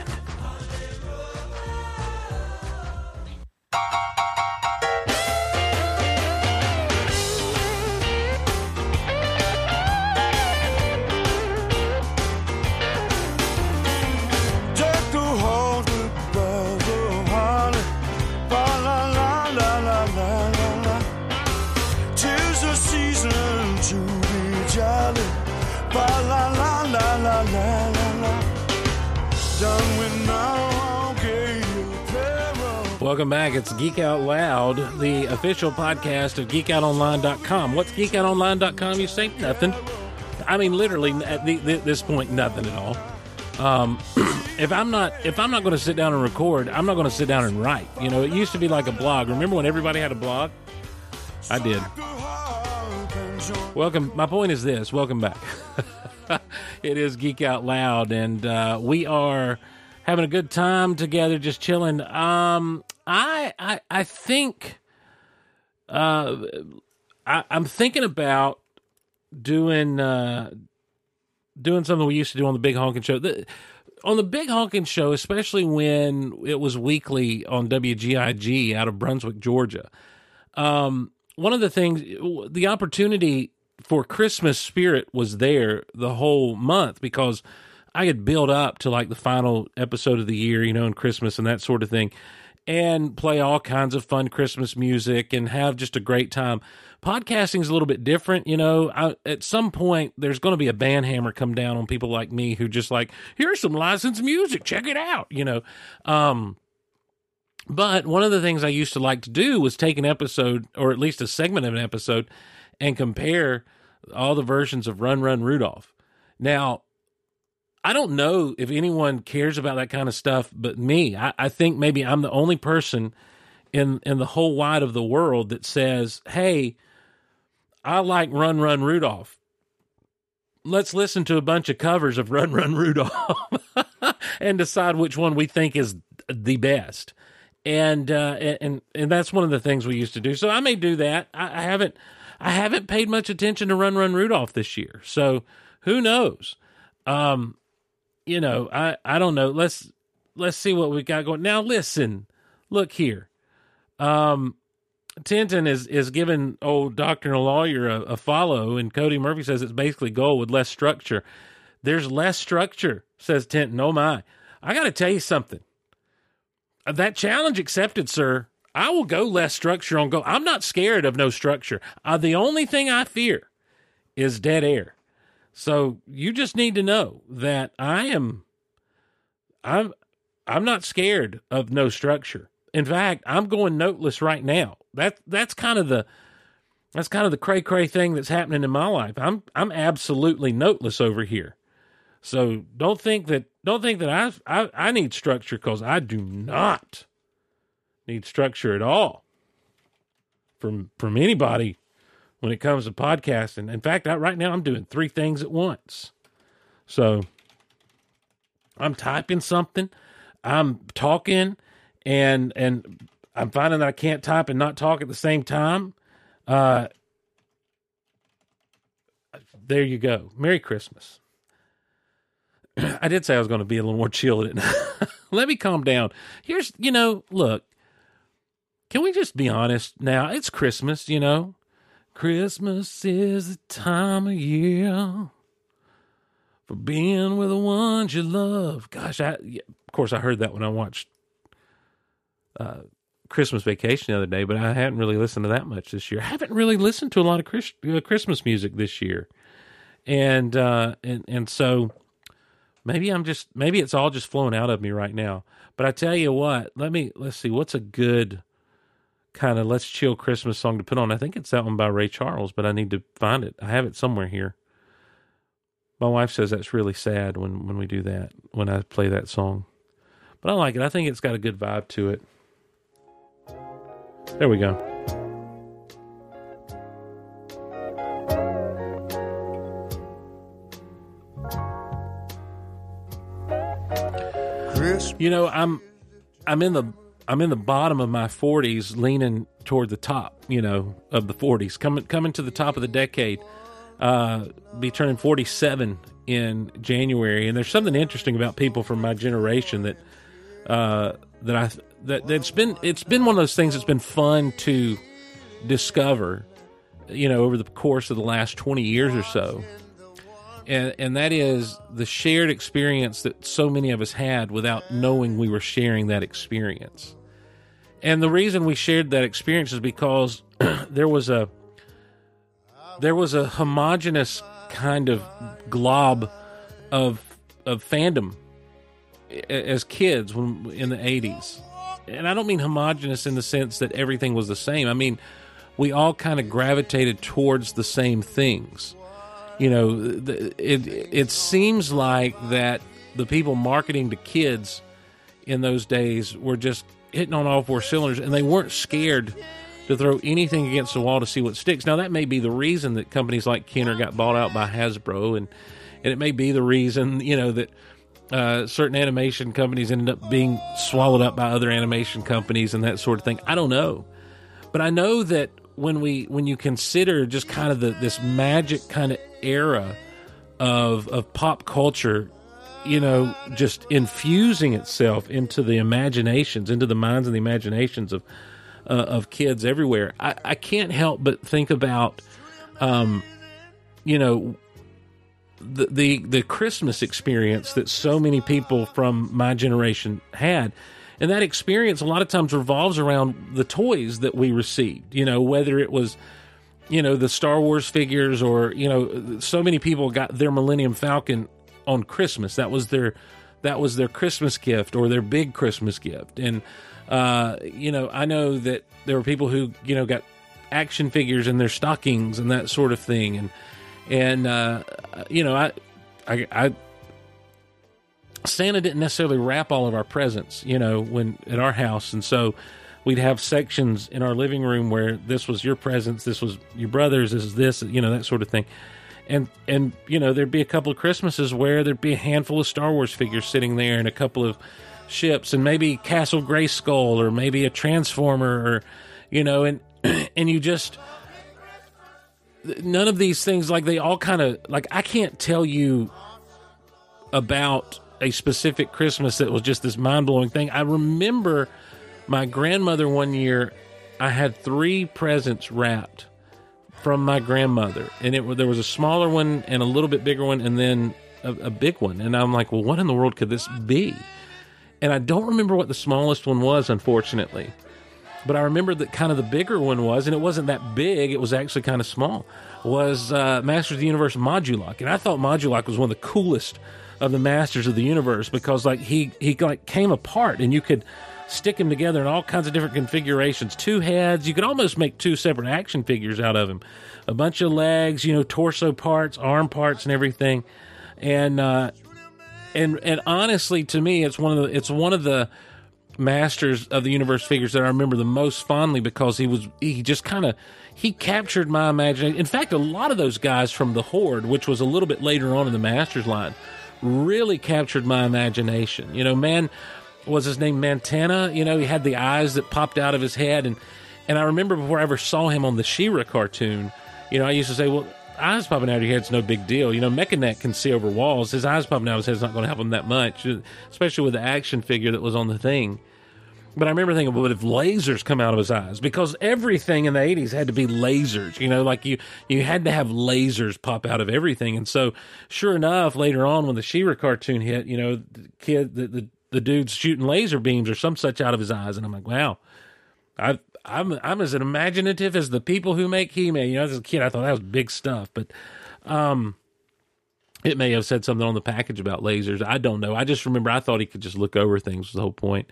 Welcome back. It's Geek Out Loud, the official podcast of geekoutonline.com. What's geekoutonline.com? You say nothing. I mean, literally, at the, this point, nothing at all. Um, if I'm not if I'm not going to sit down and record, I'm not going to sit down and write. You know, it used to be like a blog. Remember when everybody had a blog? I did. Welcome. My point is this. Welcome back. it is Geek Out Loud, and uh, we are having a good time together, just chilling. Um, I I I think uh, I, I'm thinking about doing uh, doing something we used to do on the Big Honkin' Show. The, on the Big Honkin' Show, especially when it was weekly on WGIG out of Brunswick, Georgia. Um, one of the things, the opportunity for Christmas spirit was there the whole month because I had built up to like the final episode of the year, you know, and Christmas and that sort of thing, and play all kinds of fun Christmas music and have just a great time. Podcasting is a little bit different, you know. I, at some point, there's going to be a band hammer come down on people like me who just like, here's some licensed music, check it out, you know. Um, but one of the things I used to like to do was take an episode, or at least a segment of an episode, and compare all the versions of Run Run Rudolph. Now, I don't know if anyone cares about that kind of stuff but me. I, I think maybe I'm the only person in in the whole wide of the world that says, "Hey, I like Run Run Rudolph. Let's listen to a bunch of covers of Run Run Rudolph and decide which one we think is the best." And uh, and and that's one of the things we used to do. So I may do that. I, I haven't I haven't paid much attention to Run Run Rudolph this year. So who knows? Um, you know, I I don't know. Let's let's see what we got going. Now listen, look here. Um, Tintin is is giving old doctor and lawyer a, a follow, and Cody Murphy says it's basically gold with less structure. There's less structure, says Tintin. Oh my! I got to tell you something. Uh, That challenge accepted, sir. I will go less structure on go. I'm not scared of no structure. Uh, the only thing I fear is dead air. So you just need to know that I am. I'm. I'm not scared of no structure. In fact, I'm going noteless right now. That that's kind of the that's kind of the cray cray thing that's happening in my life. I'm I'm absolutely noteless over here. So don't think that don't think that I I, I need structure because I do not need structure at all from from anybody when it comes to podcasting. In fact, I, right now I'm doing three things at once. So I'm typing something, I'm talking, and and I'm finding that I can't type and not talk at the same time. Uh, there you go. Merry Christmas. I did say I was going to be a little more chill. Let me calm down. Here's, you know, look, can we just be honest now? It's Christmas, you know. Christmas is the time of year for being with the ones you love. Gosh, I, yeah, of course, I heard that when I watched uh, Christmas Vacation the other day, but I hadn't really listened to that much this year. I haven't really listened to a lot of uh, Christmas music this year, and uh, and and so maybe I'm just maybe it's all just flowing out of me right now. But I tell you what, let me let's see what's a good kind of let's chill Christmas song to put on. I think it's that one by Ray Charles, but I need to find it. I have it somewhere here. My wife says that's really sad when when we do that when I play that song, but I like it. I think it's got a good vibe to it. There we go. Christmas. You know, I'm I'm in the I'm in the bottom of my 40s, leaning toward the top. You know, of the 40s, coming coming to the top of the decade. Uh, be turning 47 in January, and there's something interesting about people from my generation that uh, that I that that's been it's been one of those things that's been fun to discover. You know, over the course of the last 20 years or so and and that is the shared experience that so many of us had without knowing we were sharing that experience. And the reason we shared that experience is because there was a there was a homogenous kind of glob of of fandom as kids when in the 80s. And I don't mean homogenous in the sense that everything was the same. I mean we all kind of gravitated towards the same things you know, it it seems like that the people marketing to kids in those days were just hitting on all four cylinders, and they weren't scared to throw anything against the wall to see what sticks. Now, that may be the reason that companies like Kenner got bought out by Hasbro, and and it may be the reason you know that uh, certain animation companies ended up being swallowed up by other animation companies and that sort of thing. I don't know, but I know that when we when you consider just kind of the this magic kind of era of of pop culture you know just infusing itself into the imaginations into the minds and the imaginations of uh, of kids everywhere I, I can't help but think about um you know the, the the Christmas experience that so many people from my generation had. And that experience a lot of times revolves around the toys that we received, you know, whether it was, you know, the Star Wars figures or, you know, so many people got their Millennium Falcon on Christmas. That was their that was their Christmas gift or their big Christmas gift. And uh, you know, I know that there were people who, you know, got action figures in their stockings and that sort of thing. And and uh, you know, I, I, I, Santa didn't necessarily wrap all of our presents, you know, when at our house, and so we'd have sections in our living room where this was your presents, this was your brother's, this is this, you know, that sort of thing. And and you know, there'd be a couple of Christmases where there'd be a handful of Star Wars figures sitting there, and a couple of ships, and maybe Castle Grayskull, or maybe a Transformer, or you know, and and you just none of these things like they all kind of like I can't tell you about a specific Christmas that was just this mind blowing thing. I remember my grandmother one year. I had three presents wrapped from my grandmother, and it there was a smaller one and a little bit bigger one, and then a, a big one. And I'm like, well, what in the world could this be? And I don't remember what the smallest one was, unfortunately. But I remember that kind of the bigger one was, and it wasn't that big. It was actually kind of small. Was uh, Masters of the Universe Modulok, and I thought Modulok was one of the coolest of the Masters of the Universe because like he he like came apart, and you could stick him together in all kinds of different configurations. Two heads, you could almost make two separate action figures out of him. A bunch of legs, you know, torso parts, arm parts, and everything. And uh, and and honestly, to me, it's one of the it's one of the masters of the universe figures that I remember the most fondly because he was he just kind of he captured my imagination. In fact, a lot of those guys from the Horde, which was a little bit later on in the Masters line, really captured my imagination. You know, man, was his name Mantenna? You know, he had the eyes that popped out of his head, and and I remember before I ever saw him on the She-Ra cartoon, you know, I used to say, well. Eyes popping out of your head's no big deal. You know, Mekaneck can see over walls. His eyes popping out of his head's not going to help him that much, especially with the action figure that was on the thing. But I remember thinking, what if lasers come out of his eyes? Because everything in the eighties had to be lasers. You know, like you you had to have lasers pop out of everything. And so, sure enough, later on when the She-Ra cartoon hit, you know, the kid, the, the the dude's shooting laser beams or some such out of his eyes, and I'm like, wow, I. I'm I'm as imaginative as the people who make He-Man. You know, as a kid, I thought that was big stuff, but um, it may have said something on the package about lasers. I don't know. I just remember I thought he could just look over things. Was the whole point.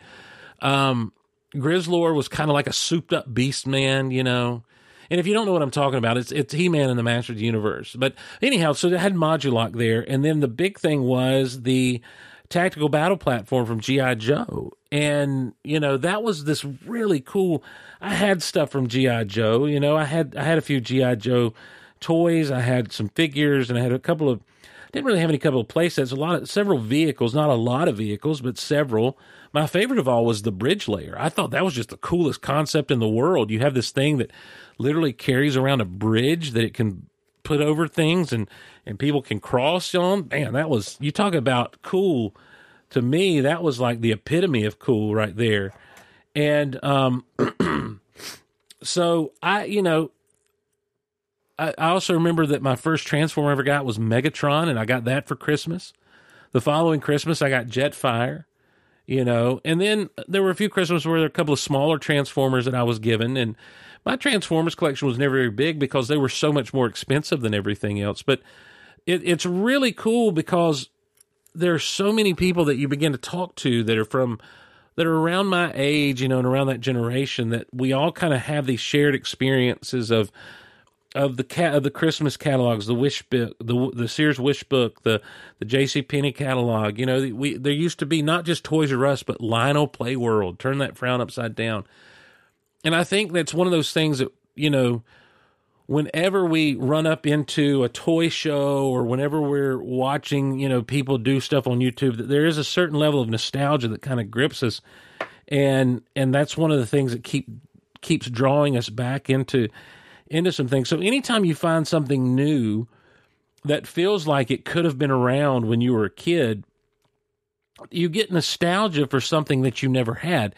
Um, Grizzlor was kind of like a souped up beast man, you know. And if you don't know what I'm talking about, it's it's He Man and the Masters of Universe. But anyhow, so they had Modulok there, and then the big thing was the tactical battle platform from GI Joe, and you know that was this really cool. I had stuff from GI Joe, you know. I had I had a few GI Joe toys. I had some figures, and I had a couple of. Didn't really have any couple of playsets. A lot of several vehicles, not a lot of vehicles, but several. My favorite of all was the bridge layer. I thought that was just the coolest concept in the world. You have this thing that literally carries around a bridge that it can put over things and and people can cross on. Man, that was you talk about cool. To me, that was like the epitome of cool right there. And um so I, you know, I, I also remember that my first Transformer I ever got was Megatron, and I got that for Christmas. The following Christmas, I got Jetfire you know. And then there were a few Christmases where there were a couple of smaller Transformers that I was given, and my Transformers collection was never very big because they were so much more expensive than everything else. But it, it's really cool because there are so many people that you begin to talk to that are from that are around my age, you know, and around that generation that we all kind of have these shared experiences of of the cat of the Christmas catalogs, the Wish book, the the Sears Wish book, the the J.C. Penney catalog. You know, we there used to be not just Toys R Us, but Lionel Play World. Turn that frown upside down. And I think that's one of those things that you know, whenever we run up into a toy show or whenever we're watching, you know, people do stuff on YouTube, that there is a certain level of nostalgia that kind of grips us, and and that's one of the things that keep keeps drawing us back into into some things. So anytime you find something new that feels like it could have been around when you were a kid, you get nostalgia for something that you never had.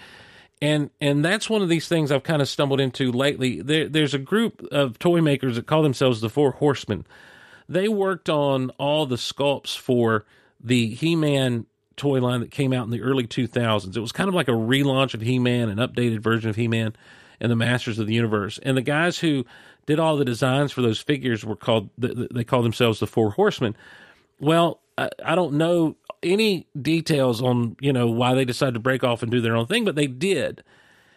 And and that's one of these things I've kind of stumbled into lately. There, there's a group of toy makers that call themselves the Four Horsemen. They worked on all the sculpts for the He-Man toy line that came out in the early 2000s. It was kind of like a relaunch of He-Man, an updated version of He-Man and the Masters of the Universe. And the guys who did all the designs for those figures were called they call themselves the Four Horsemen. Well, I, I don't know any details on you know why they decided to break off and do their own thing, but they did,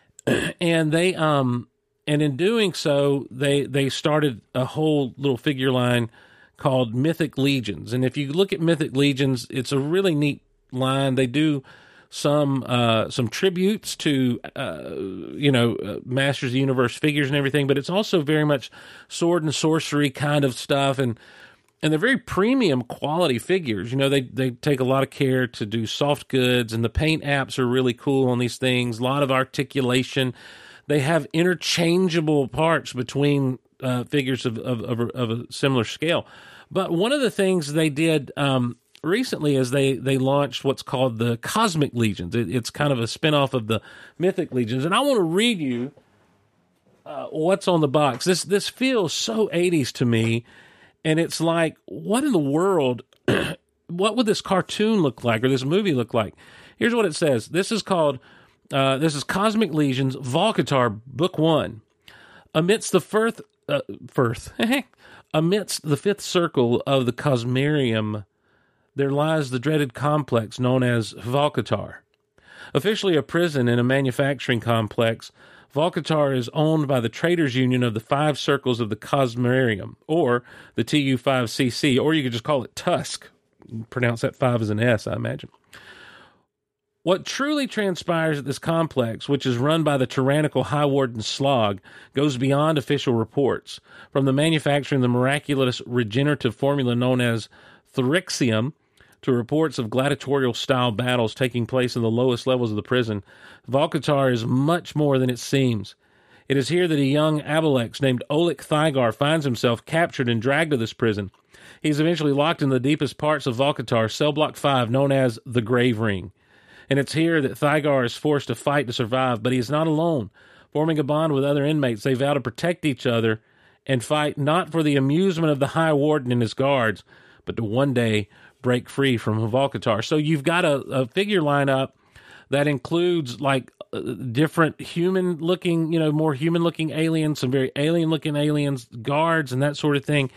and they um and in doing so they they started a whole little figure line called Mythic Legions. And if you look at Mythic Legions, it's a really neat line. They do some uh, some tributes to uh, you know uh, Masters of the Universe figures and everything, but it's also very much sword and sorcery kind of stuff, and and they're very premium quality figures. You know, they they take a lot of care to do soft goods, and the paint apps are really cool on these things. A lot of articulation. They have interchangeable parts between uh, figures of, of, of, of a similar scale. But one of the things they did um, recently is they they launched what's called the Cosmic Legions. It, it's kind of a spinoff of the Mythic Legions, and I want to read you uh, what's on the box. This this feels so 80s to me, and it's like, what in the world? what would this cartoon look like or this movie look like? Here's what it says. This is called. Uh, this is Cosmic Legions Volcatar Book One. Amidst the firth, uh, firth, amidst the fifth circle of the Cosmerium there lies the dreaded complex known as Volcatar. Officially a prison and a manufacturing complex, Volcatar is owned by the Traders Union of the Five Circles of the Cosmerium, or the TU5CC, or you could just call it Tusk. Pronounce that five as an S, I imagine. What truly transpires at this complex, which is run by the tyrannical High Warden Slog, goes beyond official reports. From the manufacturing of the miraculous regenerative formula known as Thorixium to reports of gladiatorial style battles taking place in the lowest levels of the prison, Volkatar is much more than it seems. It is here that a young Abelex named Oleg Thygar finds himself captured and dragged to this prison. He is eventually locked in the deepest parts of Volkatar, cell block 5, known as the Grave Ring. And it's here that Thygar is forced to fight to survive, but he is not alone. Forming a bond with other inmates, they vow to protect each other and fight not for the amusement of the High Warden and his guards, but to one day break free from Volkatar. So you've got a, a figure lineup that includes like uh, different human looking, you know, more human looking aliens, some very alien looking aliens, guards, and that sort of thing.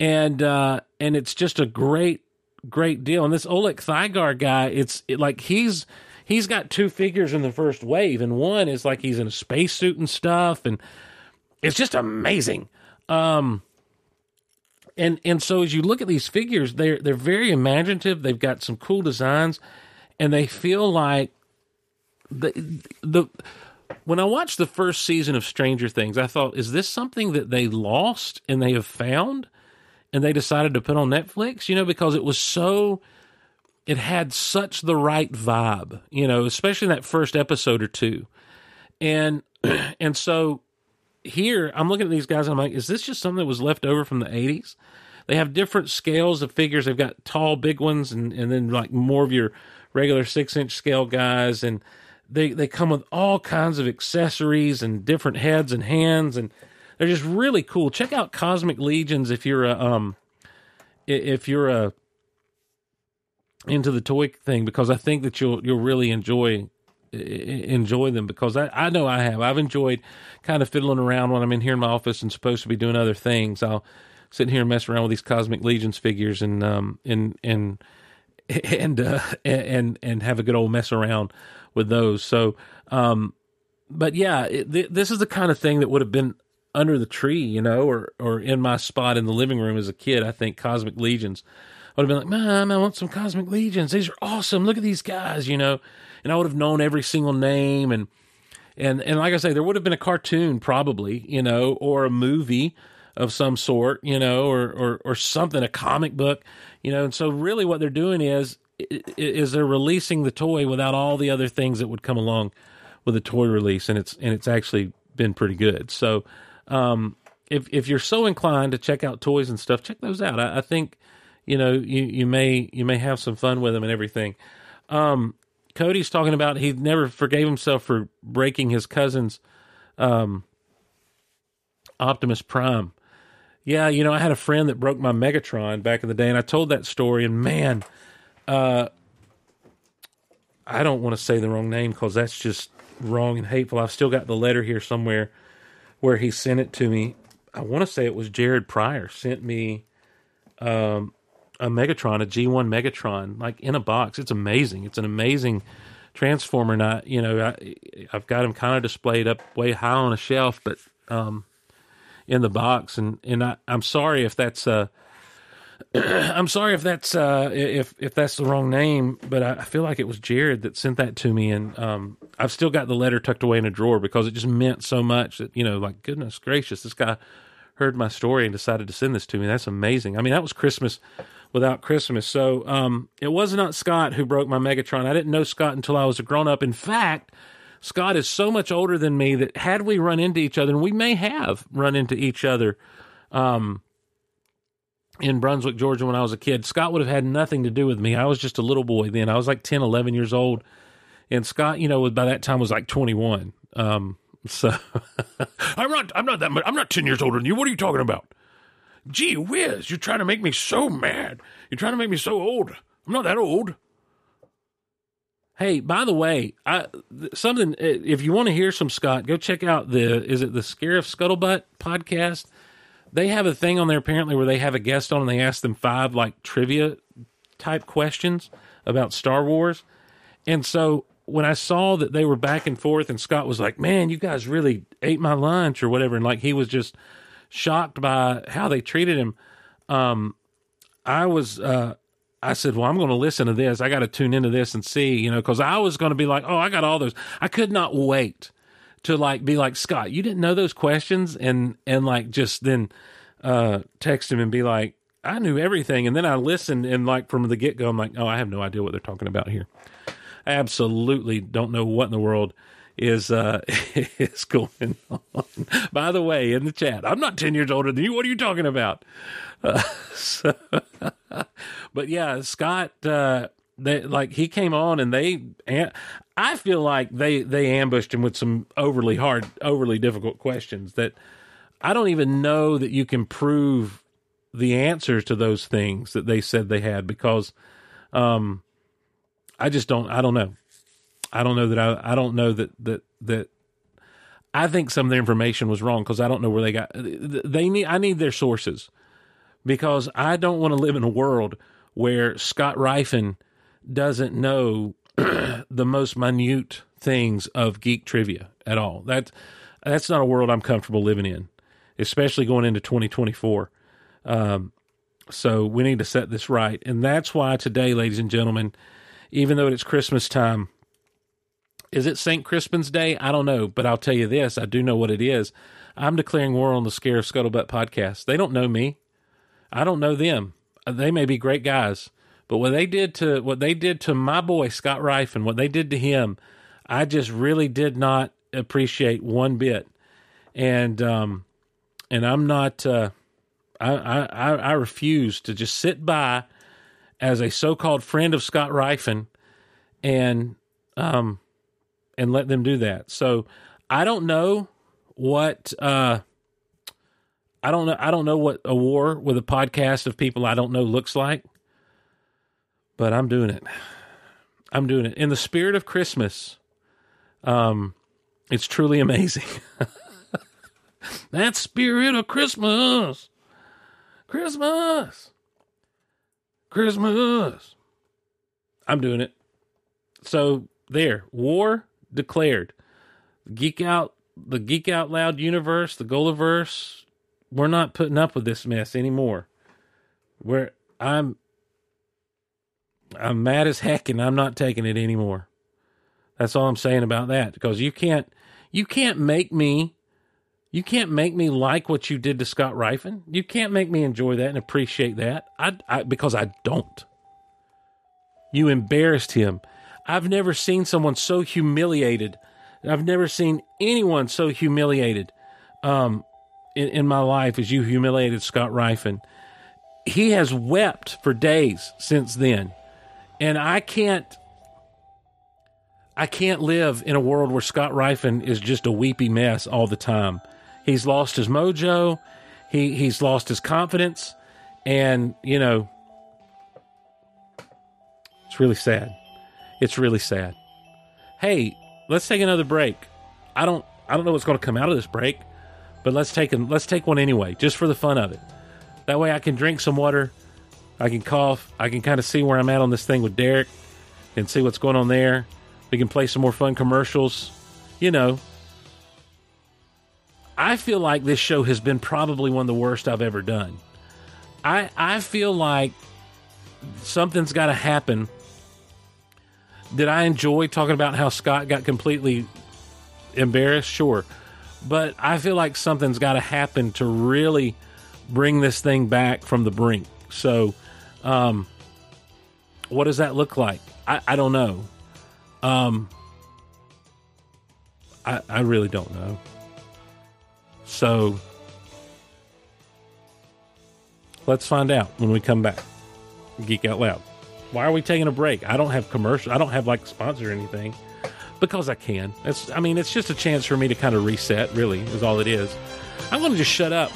And uh, and it's just a great, great deal. And this Oleg Thygar guy, it's it, like he's he's got two figures in the first wave, and one is like he's in a spacesuit and stuff, and it's just amazing. Um, and and so as you look at these figures, they're they're very imaginative. They've got some cool designs, and they feel like the the. When I watched the first season of Stranger Things, I thought, is this something that they lost and they have found, and they decided to put on Netflix? You know, because it was so, it had such the right vibe. You know, especially in that first episode or two, and and so here I'm looking at these guys and I'm like, is this just something that was left over from the 80s? They have different scales of figures. They've got tall, big ones, and, and then like more of your regular six inch scale guys. And they, they come with all kinds of accessories and different heads and hands. And they're just really cool. Check out Cosmic Legions if you're a, um, if you're a, into the toy thing because I think that you'll you'll really enjoy enjoy them because I, I know I have. I've enjoyed kind of fiddling around when I'm in here in my office and supposed to be doing other things. I'll sit here and mess around with these Cosmic Legions figures and um and and and uh, and and have a good old mess around with those. So um but yeah, it, th- this is the kind of thing that would have been under the tree, you know, or or in my spot in the living room as a kid. I think Cosmic Legions. I would have been like, Mom, I want some Cosmic Legions. These are awesome. Look at these guys, you know and I would have known every single name and and and like I say, there would have been a cartoon probably, you know, or a movie of some sort, you know, or or or something, a comic book, you know. And so really, what they're doing is is they're releasing the toy without all the other things that would come along with a toy release, and it's and it's actually been pretty good. So, um, if if you're so inclined to check out toys and stuff, check those out. I, I think, you know, you you may you may have some fun with them and everything. Um, Cody's talking about he never forgave himself for breaking his cousin's um, Optimus Prime. Yeah, you know, I had a friend that broke my Megatron back in the day, and I told that story, and man, uh, I don't want to say the wrong name because that's just wrong and hateful. I've still got the letter here somewhere where he sent it to me. I want to say it was Jared Pryor sent me um, a Megatron, a G1 Megatron, like in a box. It's amazing. It's an amazing transformer. And I, you know, I, I've got them kind of displayed up way high on a shelf, but um, in the box. And and I, I'm sorry if that's uh, I'm sorry if that's uh, if if that's the wrong name, but I feel like it was Jared that sent that to me, and um, I've still got the letter tucked away in a drawer because it just meant so much that you know, like goodness gracious, this guy heard my story and decided to send this to me. That's amazing. I mean, that was Christmas without Christmas. So um, it was not Scott who broke my Megatron. I didn't know Scott until I was a grown up. In fact, Scott is so much older than me that had we run into each other, and we may have run into each other um, in Brunswick, Georgia, when I was a kid, Scott would have had nothing to do with me. I was just a little boy then. I was like 10, 11 years old. And Scott, you know, by that time was like 21. Um, so I'm not, I'm not that much, I'm not 10 years older than you. What are you talking about? Gee whiz, you're trying to make me so mad. You're trying to make me so old. I'm not that old. Hey, by the way, I, something. Uh, if you want to hear some Scott, go check out the. Is it the Scarif Scuttlebutt podcast? They have a thing on there apparently where they have a guest on and they ask them five like trivia type questions about Star Wars. And so when I saw that they were back and forth, and Scott was like, "Man, you guys really ate my lunch" or whatever, and like he was just shocked by how they treated him. Um, I was, uh, I said, well, I'm going to listen to this. I got to tune into this and see, you know, because I was going to be like, oh, I got all those. I could not wait to like be like Scott. You didn't know those questions, and and like just then uh, text him and be like, I knew everything, and then I listened, and like from the get go, I'm like, oh, I have no idea what they're talking about here. I absolutely don't know what in the world is uh is going on. By the way, in the chat, I'm not ten years older than you. What are you talking about? Uh, so, but yeah, Scott, uh, they like he came on and they. and I feel like they they ambushed him with some overly hard, overly difficult questions that I don't even know that you can prove the answers to those things that they said they had because um I just don't I don't know. I don't know that I I don't know that that that I think some of the information was wrong because I don't know where they got they need I need their sources because I don't want to live in a world where Scott Rifen doesn't know the most minute things of geek trivia at all. That that's not a world I'm comfortable living in, especially going into 2024. Um, so we need to set this right, and that's why today, ladies and gentlemen, even though it's Christmas time, is it St. Crispin's Day? I don't know, but I'll tell you this: I do know what it is. I'm declaring war on the Scarif Scuttlebutt podcast. They don't know me. I don't know them. They may be great guys, but what they did to what they did to my boy Scott Rifen, what they did to him, I just really did not appreciate one bit. And um, and I'm not. Uh, I, I I refuse to just sit by as a so-called friend of Scott Rifen and um and let them do that. So I don't know what uh I don't know I don't know what a war with a podcast of people I don't know looks like. But I'm doing it. I'm doing it in the spirit of Christmas. Um it's truly amazing. that spirit of Christmas. Christmas. Christmas. I'm doing it. So there, war declared. Geek out the Geek Out Loud universe, the Golaverse, we're not putting up with this mess anymore. Where I'm I'm mad as heck and I'm not taking it anymore. That's all I'm saying about that. Because you can't you can't make me you can't make me like what you did to Scott Rifen. You can't make me enjoy that and appreciate that. I, I because I don't. You embarrassed him. I've never seen someone so humiliated. I've never seen anyone so humiliated um, in, in my life as you humiliated Scott Rifen. He has wept for days since then, and I can't. I can't live in a world where Scott Rifen is just a weepy mess all the time. He's lost his mojo. He he's lost his confidence, and you know, it's really sad. It's really sad. Hey, let's take another break. I don't I don't know what's going to come out of this break, but let's take let's take one anyway, just for the fun of it. That way, I can drink some water. I can cough. I can kind of see where I'm at on this thing with Derek, and see what's going on there. We can play some more fun commercials. You know, I feel like this show has been probably one of the worst I've ever done. I I feel like something's got to happen. Did I enjoy talking about how Scott got completely embarrassed? Sure. But I feel like something's got to happen to really bring this thing back from the brink. So, um, what does that look like? I, I don't know. Um, I, I really don't know. So let's find out when we come back. Geek Out Loud. Why are we taking a break? I don't have commercial. I don't have like sponsor or anything because I can. It's. I mean, it's just a chance for me to kind of reset. Really, is all it is. I'm going to just shut up.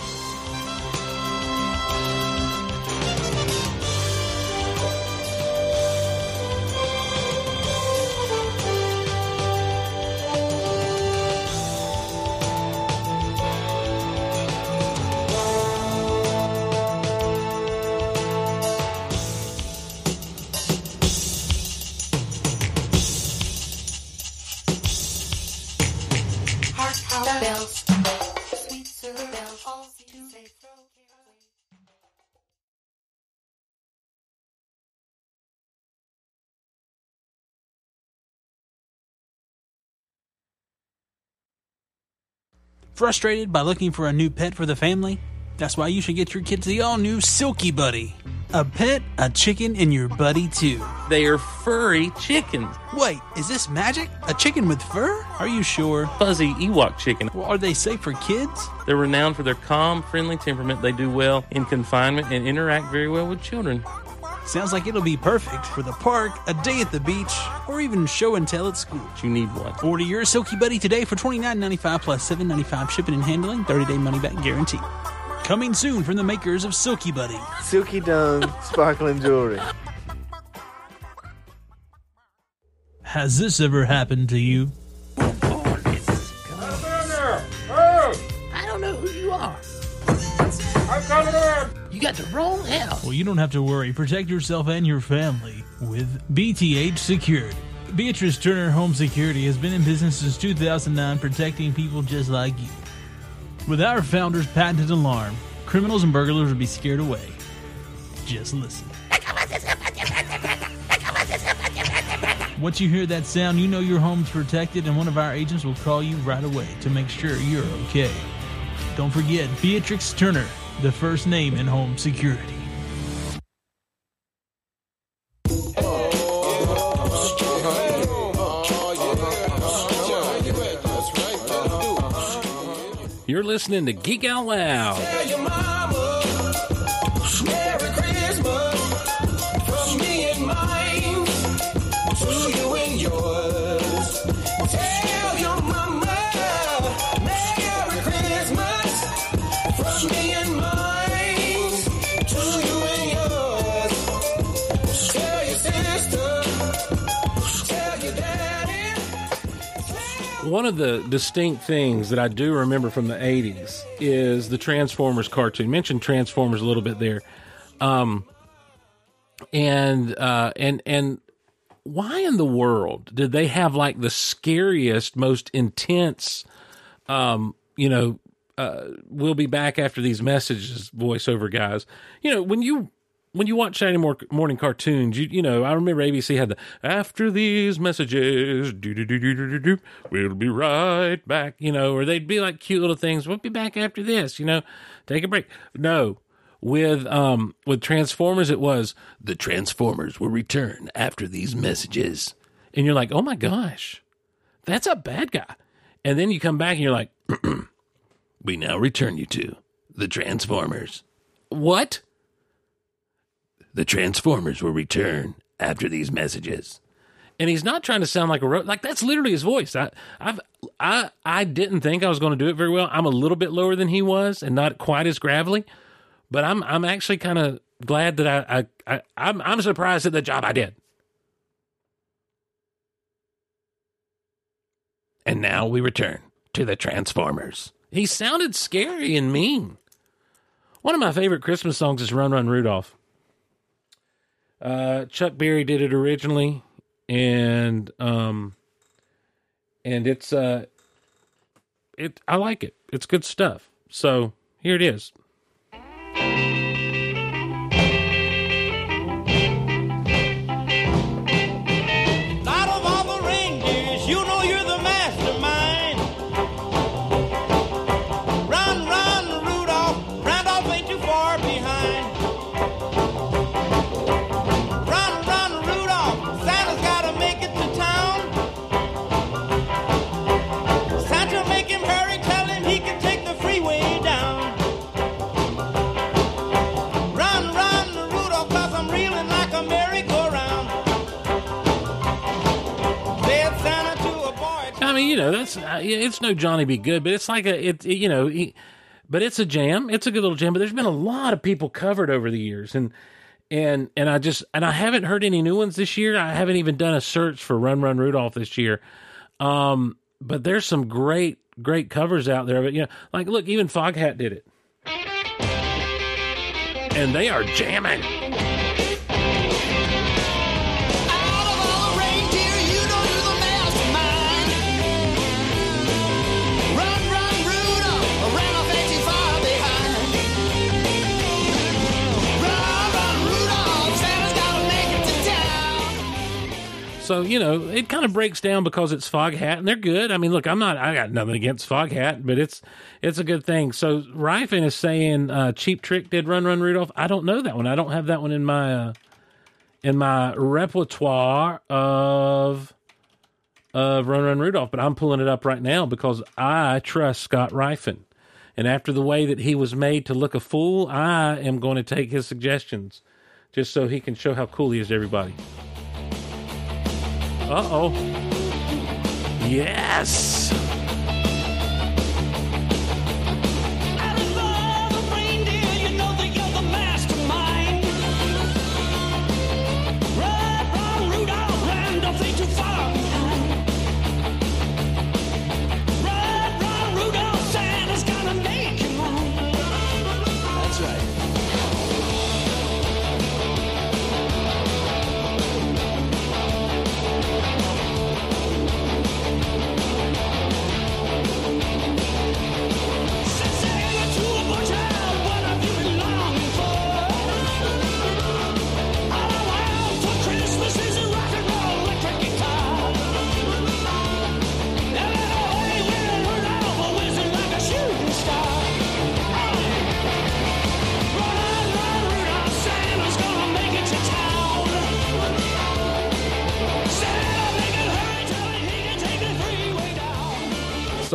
Frustrated by looking for a new pet for the family? That's why you should get your kids the all new Silky Buddy. A pet, a chicken, and your buddy too. They are furry chickens. Wait, is this magic? A chicken with fur? Are you sure? Fuzzy Ewok chicken. Well, are they safe for kids? They're renowned for their calm, friendly temperament. They do well in confinement and interact very well with children. Sounds like it'll be perfect for the park, a day at the beach, or even show and tell at school. You need one. Order your Silky Buddy today for $29.95 plus $7.95 shipping and handling, 30 day money back guarantee. Coming soon from the makers of Silky Buddy. Silky Dome sparkling jewelry. Has this ever happened to you? I don't know who you are. You got the wrong house. Well, you don't have to worry. Protect yourself and your family with BTH Security. Beatrice Turner Home Security has been in business since 2009, protecting people just like you. With our founder's patented alarm, criminals and burglars will be scared away. Just listen. Once you hear that sound, you know your home's protected, and one of our agents will call you right away to make sure you're okay. Don't forget Beatrix Turner, the first name in home security. You're listening to Geek Out Loud. One of the distinct things that I do remember from the 80s is the Transformers cartoon. mentioned Transformers a little bit there. Um, and uh, and and why in the world did they have like the scariest, most intense, um, you know, uh, we'll be back after these messages voiceover guys. You know, when you when you watch Saturday mor- morning cartoons, you you know, I remember ABC had the after these messages, do do do do do do, we'll be right back. You know, or they'd be like cute little things. We'll be back after this. You know, take a break. No, with um with Transformers, it was the Transformers will return after these messages, and you're like, oh my gosh, that's a bad guy. And then you come back and you're like, we now return you to the Transformers. What? The Transformers will return after these messages. And he's not trying to sound like a ro- like that's literally his voice. I I've I I didn't think I was going to do it very well. I'm a little bit lower than he was and not quite as gravelly, but I'm I'm actually kind of glad that I I, I I'm I'm surprised at the job I did. And now we return to the Transformers. He sounded scary and mean. One of my favorite Christmas songs is Run Run Rudolph. Uh, Chuck Berry did it originally, and um, and it's uh, it I like it. It's good stuff. So here it is. You know, that's uh, it's no Johnny B. Goode, but it's like a it, it- you know, he, but it's a jam. It's a good little jam. But there's been a lot of people covered over the years, and and and I just and I haven't heard any new ones this year. I haven't even done a search for Run Run Rudolph this year. Um, but there's some great great covers out there. But you know, like look, even Foghat did it, and they are jamming. So you know, it kind of breaks down because it's Foghat, and they're good. I mean, look, I'm not, I got nothing against Foghat, but it's it's a good thing. So Ryfin is saying uh, Cheap Trick did Run Run Rudolph. I don't know that one. I don't have that one in my uh, in my repertoire of of Run Run Rudolph, but I'm pulling it up right now because I trust Scott Ryfin. And after the way that he was made to look a fool, I am going to take his suggestions just so he can show how cool he is to everybody. Uh oh. Yes.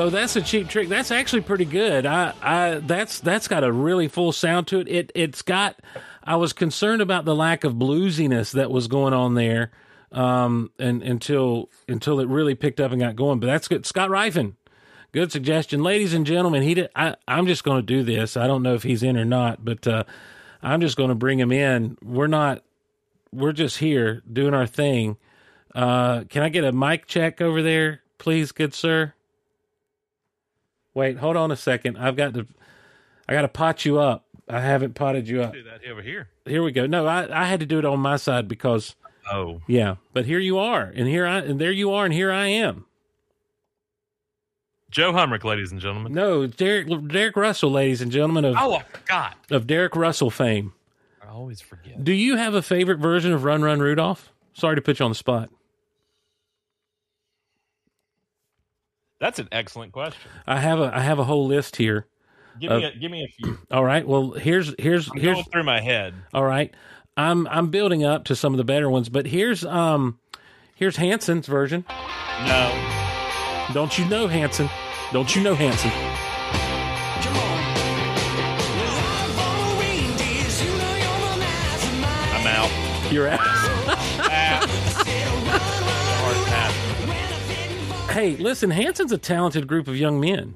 So that's a cheap trick. That's actually pretty good. I, I that's that's got a really full sound to it. It it's got. I was concerned about the lack of bluesiness that was going on there, um, and until until it really picked up and got going. But that's good. Scott Ryfin, good suggestion, ladies and gentlemen. He did. I, I'm just going to do this. I don't know if he's in or not, but uh, I'm just going to bring him in. We're not. We're just here doing our thing. Uh, can I get a mic check over there, please, good sir? Wait, hold on a second. I've got to. I got to pot you up. I haven't potted you up. Do that over here. Here we go. No, I, I had to do it on my side because Oh, yeah. But here you are, and here I and there you are, and here I am. Joe Humrick, ladies and gentlemen. No, Derek Derek Russell, ladies and gentlemen of Oh, I forgot. of Derek Russell fame. I always forget. Do you have a favorite version of Run Run Rudolph? Sorry to put you on the spot. That's an excellent question. I have a I have a whole list here. Give Uh, me a, give me a few. All right. Well, here's here's I'm here's going through my head. All right. I'm I'm building up to some of the better ones, but here's um here's Hanson's version. No. Don't you know Hanson? Don't you know Hanson? I'm out. You're out. Hey, listen, Hanson's a talented group of young men.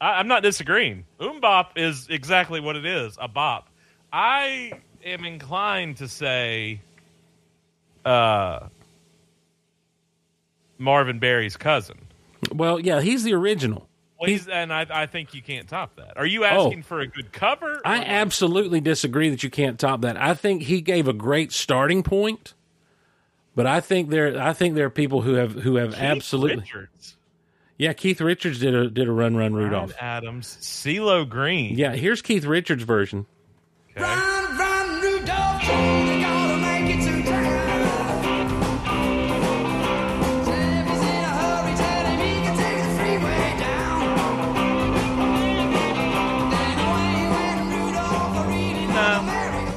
I, I'm not disagreeing. MMMBop is exactly what it is a bop. I am inclined to say uh, Marvin Berry's cousin. Well, yeah, he's the original. Well, he's, and I, I think you can't top that. Are you asking for a good cover? I absolutely disagree that you can't top that. I think he gave a great starting point, but I think there I think there are people who have who have Keith absolutely Richards, Yeah, Keith Richards did a did a run run Rudolph. Ryan Adams, CeeLo Green. Yeah, here's Keith Richards' version. Okay.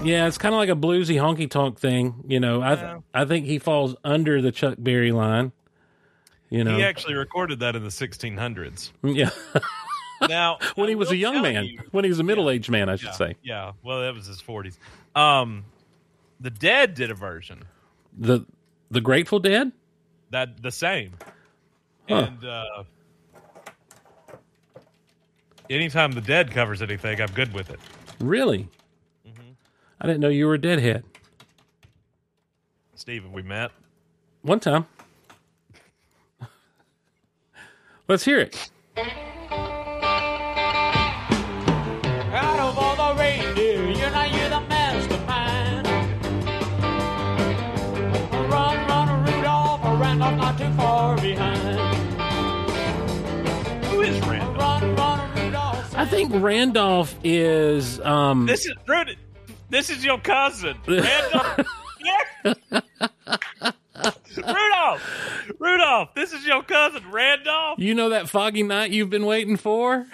Yeah, it's kind of like a bluesy honky tonk thing. You know, I Yeah. I think he falls under the Chuck Berry line. You know, He actually recorded that in the 1600s. yeah, Now, when he was a young man, you- when he was a middle aged man, I should yeah, say. Yeah, well, that was his 40s. Um, the Dead did a version The the Grateful Dead. that the same, Huh. and uh, anytime the Dead covers anything, I'm good with it. Really? I didn't know you were a deadhead. Steven, we met. One time. Let's hear it. Out of all the reindeer, you're not you're the mastermind. Run, run, Rudolph, Randolph, not too far behind. Who is Randall? Run, run, Rudolph. I think Randolph is um This is Rudy. This is your cousin, Rudolph! Rudolph, this is your cousin Randolph. You know that foggy night you've been waiting for?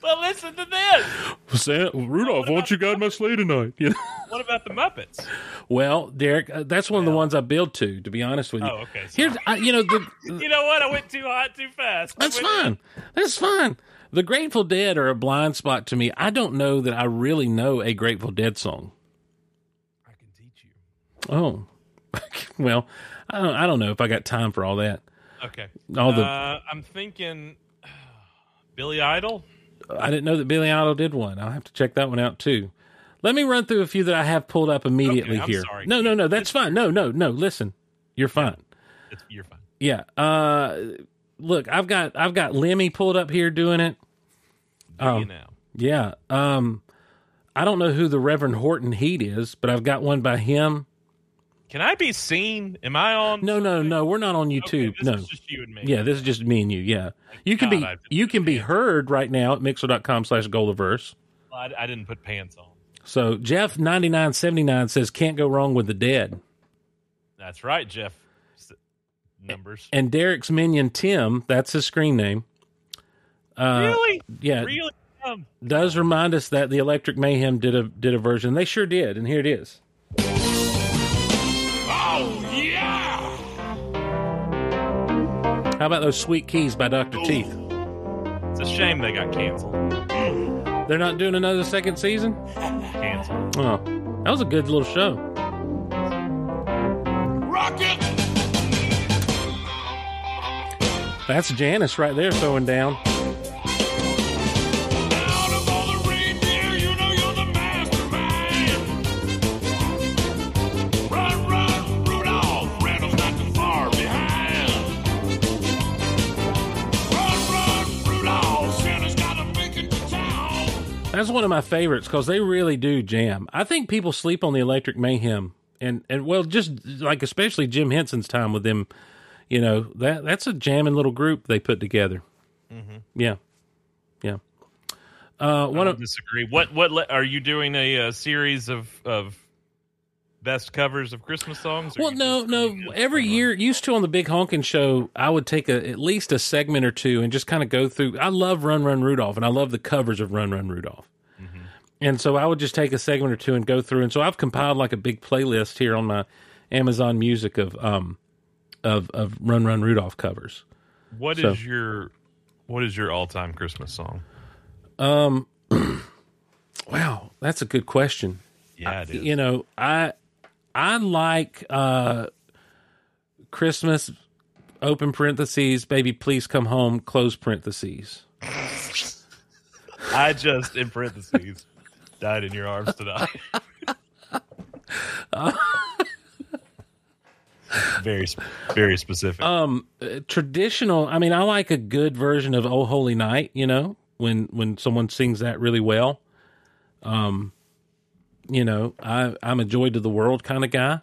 But listen to this. Sam, Rudolph, won't you guide my sleigh tonight? You know? What about the Muppets? Well, Derek, uh, that's one of the ones I build to. To be honest with you, Oh, okay, Here's, I, you know, the, You know what? I went too hot too fast. That's went- fine. That's fine. The Grateful Dead are a blind spot to me. I don't know that I really know a Grateful Dead song. I can teach you. Oh, well, I don't, I don't know if I got time for all that. Okay. All the uh, I'm thinking Billy Idol. I didn't know that Billy Idol did one. I'll have to check that one out too. Let me run through a few that I have pulled up immediately Okay, here. sorry. No, no, no, that's fine. No, no, no. Listen, you're fine. It's, you're fine. Yeah. Uh, look, I've got I've got Lemmy pulled up here doing it. Um, you know? Yeah. Um, I don't know who the Reverend Horton Heat is, but I've got one by him. Can I be seen? Am I on? No, no, no. We're not on YouTube. this no. is just you and me. Yeah, this is just me and you. Yeah. You can God, be you can be heard right now at mixer.com slash Golaverse. I, I didn't put pants on. So Jeff ninety nine seventy nine says can't go wrong with the dead. That's right, Jeff. Numbers. And Derek's minion Tim, that's his screen name. Uh, really? Yeah. Really? Um, Does remind us that the Electric Mayhem did a did a version. They sure did, and here it is. Oh, yeah! How about those sweet keys by Dr. Teeth? it's a shame they got canceled. They're not doing another second season? Canceled. Oh. That was a good little show. Rocket. That's Janice right there throwing down. That's one of my favorites because they really do jam. I think people sleep on the Electric Mayhem, and and well, just like especially Jim Henson's time with them, you know that that's a jamming little group they put together. Yeah, yeah. Uh, I one don't of disagree. What? What? Le- are you doing a, uh series of of best covers of Christmas songs? well, no, no. Every year, used to on the Big Honkin' Show, I would take a at least a segment or two and just kind of go through. I love Run Run Rudolph, and I love the covers of Run Run Rudolph. And so I would just take a segment or two and go through. And so I've compiled like a big playlist here on my Amazon Music of um of of Run Run Rudolph covers. What is So- your What is your all time Christmas song? Um, wow, that's a good question. Yeah, it is. You know, I I like uh Christmas open parentheses, baby, please come home, close parentheses. I just in parentheses died in your arms tonight. very, very specific. Um, uh, traditional. I mean, I like a good version of "Oh Holy Night." You know, when when someone sings that really well. Um, you know, I I'm a joy to the world kind of guy.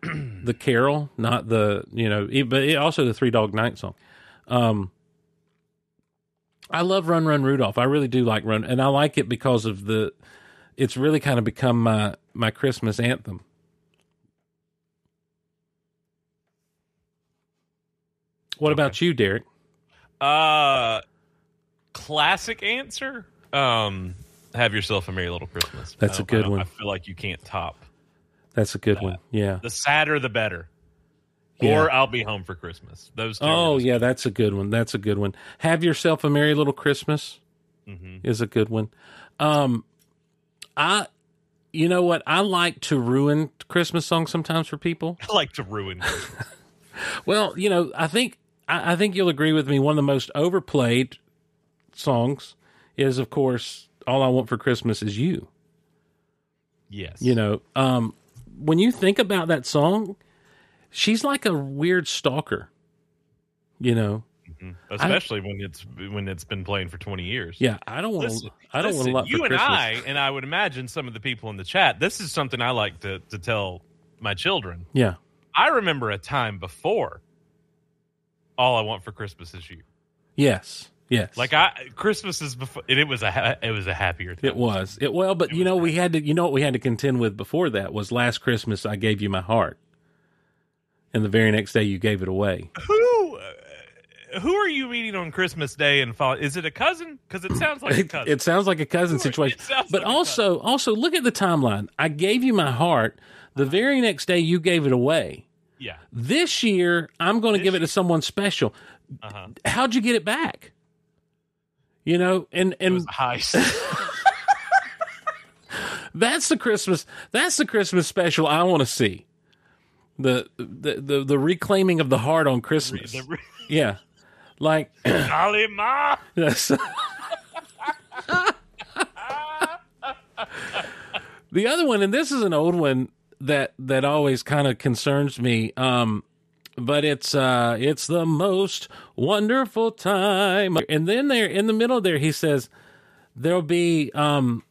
the carol, not the you know, but it, also the Three Dog Night song. Um, I love Run Run Rudolph. I really do like Run, and I like it because of the. It's really kind of become my my Christmas anthem. What about you, Derek? Uh, classic answer. Um, have yourself a merry little Christmas. That's a good I one. I feel like you can't top. That's a good one. Yeah. The sadder, the better. Yeah. Or I'll be home for Christmas. Those two. Oh yeah, that's a good one. That's a good one. Have yourself a merry little Christmas Mhm. is a good one. Um, I, you know what? I like to ruin Christmas songs sometimes for people. I like to ruin. Well, you know, I think I, I think you'll agree with me. One of the most overplayed songs is, of course, "All I Want for Christmas Is You." yes. You know, um, when you think about that song, she's like a weird stalker. You know, especially when it's when it's been playing for 20 years. yeah. I don't want to. I don't want lot you for and Christmas. I, and I would imagine some of the people in the chat. This is something I like to to tell my children. yeah. I remember a time before. All I want for Christmas is you. Yes. Yes. Like I, Christmas is before. And it was a ha- it was a happier time. It was. It well, but you know, we had to. You know what we had to contend with before that was last Christmas I gave you my heart, and the very next day you gave it away. Who uh, who are you meeting on Christmas Day and fall? Is it a cousin? Because it sounds like a cousin. it sounds like a cousin situation. But like also, also look at the timeline. I gave you my heart. The very next day you gave it away. yeah. This year I'm going to give it to someone special. Uh-huh. How'd you get it back? You know, and and heist. that's the Christmas. That's the Christmas special I want to see. The, the the the reclaiming of the heart on Christmas. The re- yeah, like Golly ma. Yes. the other one, and this is an old one that that always kind of concerns me. Um, but it's uh, it's the most wonderful time. And then there, in the middle there, he says there'll be um,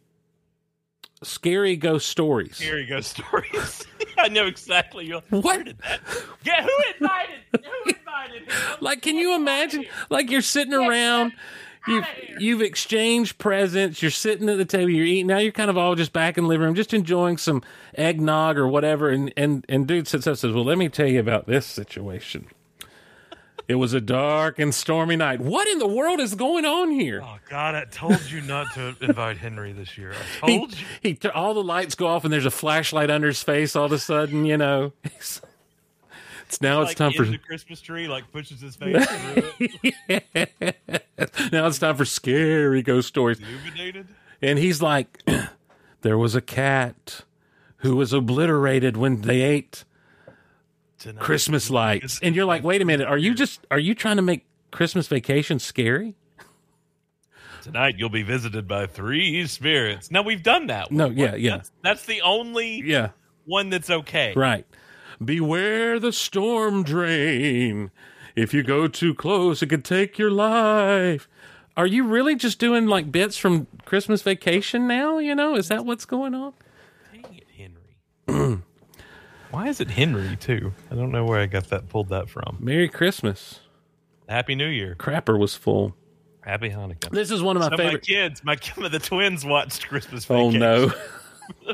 scary ghost stories. scary ghost stories. I know exactly. You're, What? Where did that? Yeah, who invited? Who invited him? Like, can you imagine? Like, you're sitting around, you've you've exchanged presents, you're sitting at the table, you're eating. Now you're kind of all just back in the living room, just enjoying some eggnog or whatever. And and and dude sits up and says, "Well, let me tell you about this situation. It was a dark and stormy night. What in the world is going on here?" Oh God, I told you not to invite Henry this year. I He, told you. he all the lights go off and there's a flashlight under his face. All of a sudden, you know, it's, now it's like time for the Christmas tree, like pushes his face through it. now it's time for scary ghost stories. Illuminated. And he's like, there was a cat who was obliterated when they ate Tonight. Christmas lights. And you're like, wait a minute, are you just are you trying to make Christmas vacation scary? Tonight you'll be visited by three spirits. Now we've done that. One. No, yeah, yeah. That's, that's the only Yeah. one that's okay. Right. Beware the storm drain. If you go too close, it could take your life. Are you really just doing like bits from Christmas vacation now? You know, is that what's going on? Dang it, Henry. Why is it Henry too? I don't know where I got that pulled that from. Merry Christmas. Happy New Year. Crapper was full. Happy Hanukkah. This is one of my so favorite. my kids, my the twins watched Christmas Vacation. oh no.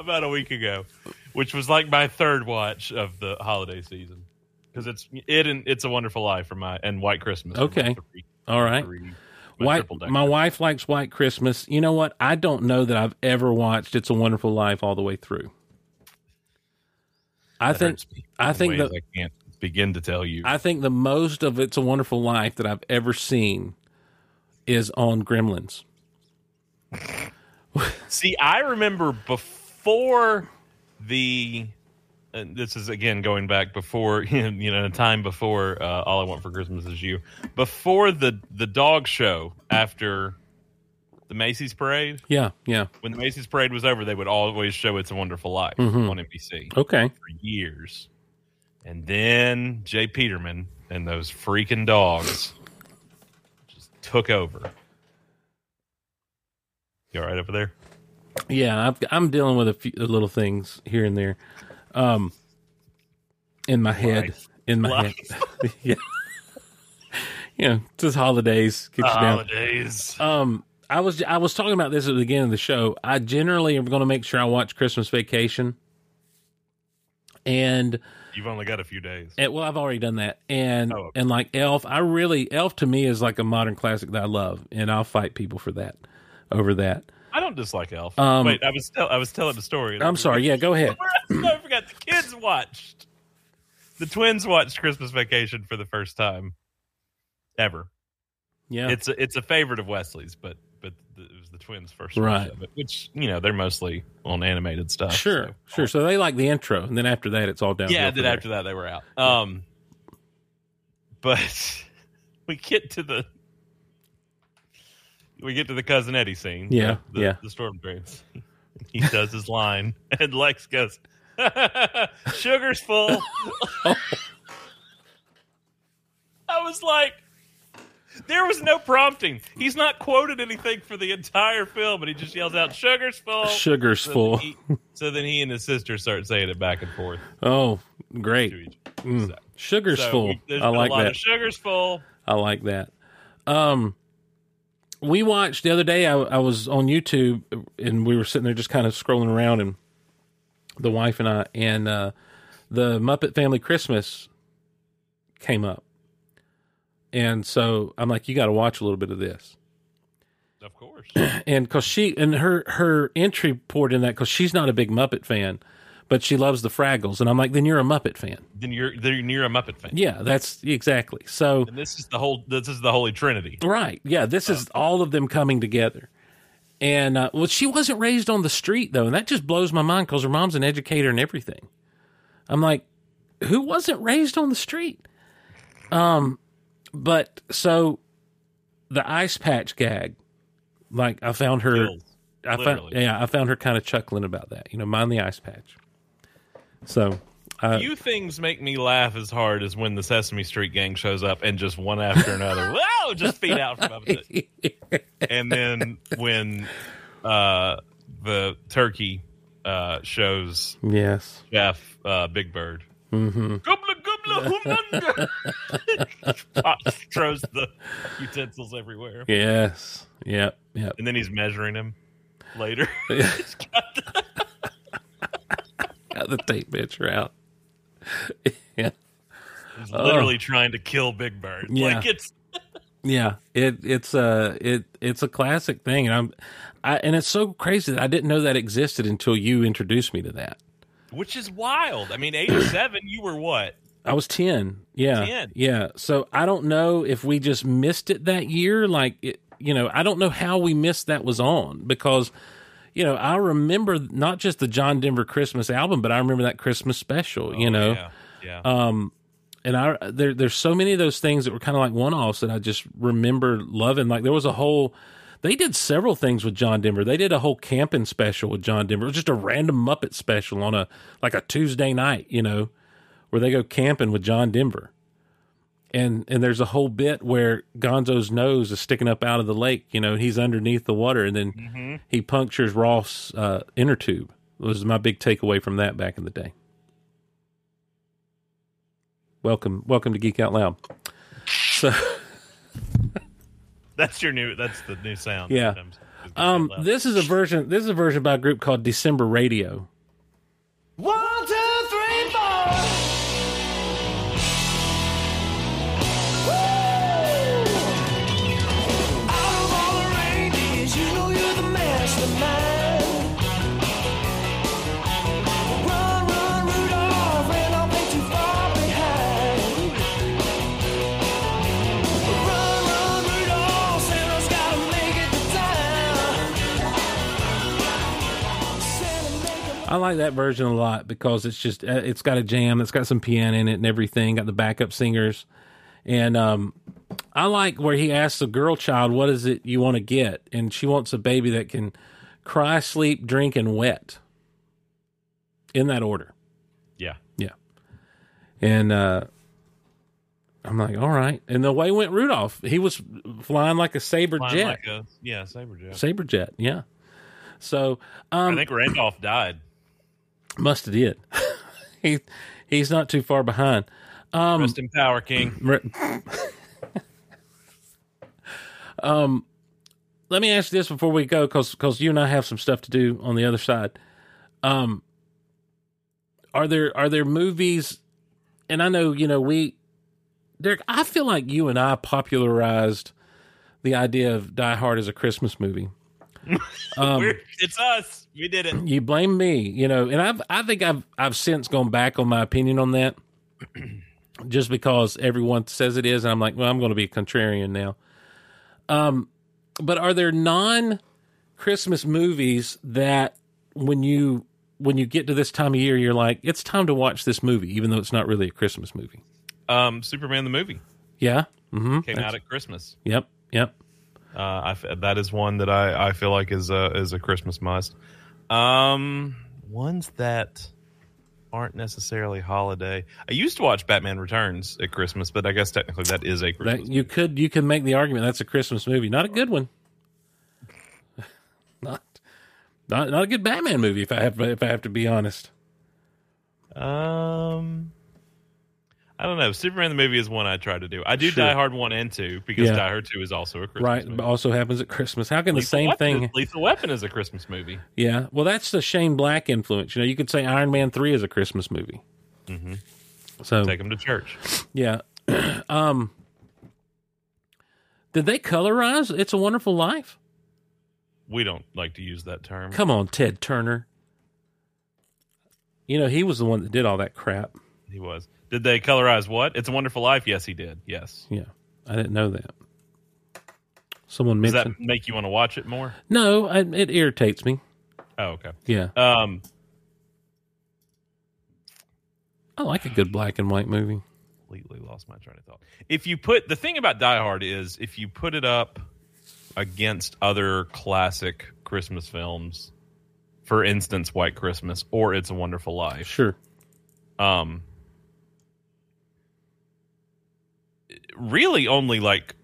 about a week ago, which was like my third watch of the holiday season because it's it and it's a Wonderful Life for my and White Christmas. Okay. three- All right. three- White, my wife likes White Christmas. You know what? I don't know that I've ever watched It's a Wonderful Life all the way through. I That think I think that I can't begin to tell you. I think the most of It's a Wonderful Life that I've ever seen is on Gremlins. See, I remember before the. And this is again going back before you know a time before uh, all I want for Christmas is you. Before the the dog show after the Macy's parade, Yeah, yeah. when the Macy's parade was over, they would always show "It's a Wonderful Life" Mhm. on NBC Okay. for years. And then J. Peterman and those freaking dogs just took over. You all right over there? Yeah, I've, I'm dealing with a few little things here and there, um, in my head, Life. in my Life. head. yeah, you know, just holidays get you down. Holidays. Um, I was I was talking about this at the beginning of the show. I generally am going to make sure I watch Christmas Vacation, and You've only got a few days. and, well, I've already done that, and Oh, okay. and like Elf, I really Elf to me is like a modern classic that I love, and I'll fight people for that over that. I don't dislike Elf. Um, Wait, I was tell, I was telling the story. I'm sorry. Yeah, go ahead. I forgot the kids watched. The twins watched Christmas Vacation for the first time ever. Yeah, It's a, it's a favorite of Wesley's, but but the, it was the twins' first Right. it, which you know they're mostly on animated stuff. sure, so- sure. So they like the intro, and then after that, it's all down. yeah. Then after that, they were out. Um, but we get to the we get to the cousin Eddie scene. Yeah, the, yeah. The storm drains. He does his line, and Lex goes, "Sugar's full." I was like, there was no prompting. He's not quoted anything for the entire film, but he just yells out, "Sugar's full." Sugar's So full. Then he, so then he and his sister start saying it back and forth Oh, great. to each other. Mm. So- Sugar's so full. I like that. sugar's full. I like that. Um, we watched the other day. I, I was on YouTube and we were sitting there just kind of scrolling around, and the wife and I, and uh, the Muppet Family Christmas came up, and so I'm like, you got to watch a little bit of this. Of course. and because she and her her entry poured in that because she's not a big Muppet fan, but she loves the Fraggles, and I'm like, then you're a Muppet fan. then you're then you're a Muppet fan. Yeah, that's exactly. So And this is the whole. This is the Holy Trinity. right, yeah, this is all of them coming together. And uh, well, she wasn't raised on the street though, and that just blows my mind because her mom's an educator and everything. I'm like, who wasn't raised on the street? Um, but so the ice patch gag, like I found her, Kills. I found yeah, I found her kind of chuckling about that. You know, mind the ice patch. So, uh, Few things make me laugh as hard as when the Sesame Street gang shows up and just one after another, whoa, just feed out from up. And then when uh, the turkey uh, shows yes, Jeff uh, Big Bird, mm-hmm. Humanga. Throws the utensils everywhere. yes, yep, yep. And then he's measuring him later. Got the tape picture out. yeah. He's Oh. literally trying to kill Big Bird. Yeah. Like it's Yeah, it it's a it it's a classic thing, and I'm, I and it's so crazy that I didn't know that existed until you introduced me to that. which is wild. I mean, eighty seven, you were what? I was ten, yeah, 10. yeah. So I don't know if we just missed it that year, like it, you know, I don't know how we missed that was on because, you know, I remember not just the John Denver Christmas album, but I remember that Christmas special, you know, Yeah. Yeah. um, and I there there's so many of those things that were kind of like one offs that I just remember loving. Like there was a whole, they did several things with John Denver. They did a whole camping special with John Denver. It was just a random Muppet special on a like a Tuesday night, you know, where they go camping with John Denver. And and there's a whole bit where Gonzo's nose is sticking up out of the lake. You know, he's underneath the water, and then Mm-hmm. he punctures Ross' uh, inner tube. Was my big takeaway from that back in the day. Welcome, welcome to Geek Out Loud. So, That's your new. That's the new sound. yeah, um, this is a version. This is a version by a group called December Radio. One, I like that version a lot because it's just uh, it's got a jam, it's got some piano in it and everything, got the backup singers, and um, I like where he asks the girl child, "What is it you want to get?" and she wants a baby that can cry, sleep, drink, and wet. In that order, Yeah. yeah. And uh, I'm like, all right. And the way went Rudolph. He was flying like a saber Flying jet, like a yeah saber jet. saber jet, yeah. So I um, think Randolph died. must have did. he he's not too far behind. Um, Rest in power, King. Re- um, let me ask you this before we go, because because you and I have some stuff to do on the other side. Um, are there are there movies? And I know you know we, Derek. I feel like you and I popularized the idea of Die Hard as a Christmas movie. Um, it's us. We did it. you blame me, you know, and I've I think I've I've since gone back on my opinion on that, just because everyone says it is, and I'm like, well, I'm going to be a contrarian now. Um, but are there non Christmas movies that when you when you get to this time of year, you're like, it's time to watch this movie, even though it's not really a Christmas movie? Um, Superman the movie Yeah. Mm-hmm. came out at Christmas. Yep. Yep. Uh, I f that is one that I, I feel like is a is a Christmas must. Um, ones that aren't necessarily holiday. I used to watch Batman Returns at Christmas, but I guess technically that is a Christmas. That you could you can make the argument that's a Christmas movie, not a good one. not not not a good Batman movie if I have if I have to be honest. Um, I don't know. Superman the movie is one I try to do. I do Sure. Die Hard one and two because Yeah. Die Hard two is also a Christmas right, movie. also happens at Christmas. How can the same Weapon thing? Is, Lethal Weapon is a Christmas movie. Yeah, well, that's the Shane Black influence. You know, you could say Iron Man three is a Christmas movie. Mm-hmm. So Take them to church. yeah. um, did they colorize "It's a Wonderful Life"? We don't like to use that term. Come on, Ted Turner. You know he was the one that did all that crap. He was. Did they colorize what? It's a Wonderful Life. Yes, he did. Yes. Yeah, I didn't know that. Someone Does mentioned. that make you want to watch it more? No, I, it irritates me. Oh, okay. Yeah, Um, I like a good black and white movie. completely lost my train of thought. If you put the thing about Die Hard is if you put it up against other classic Christmas films, for instance, White Christmas or It's a Wonderful Life, Sure. um, really only like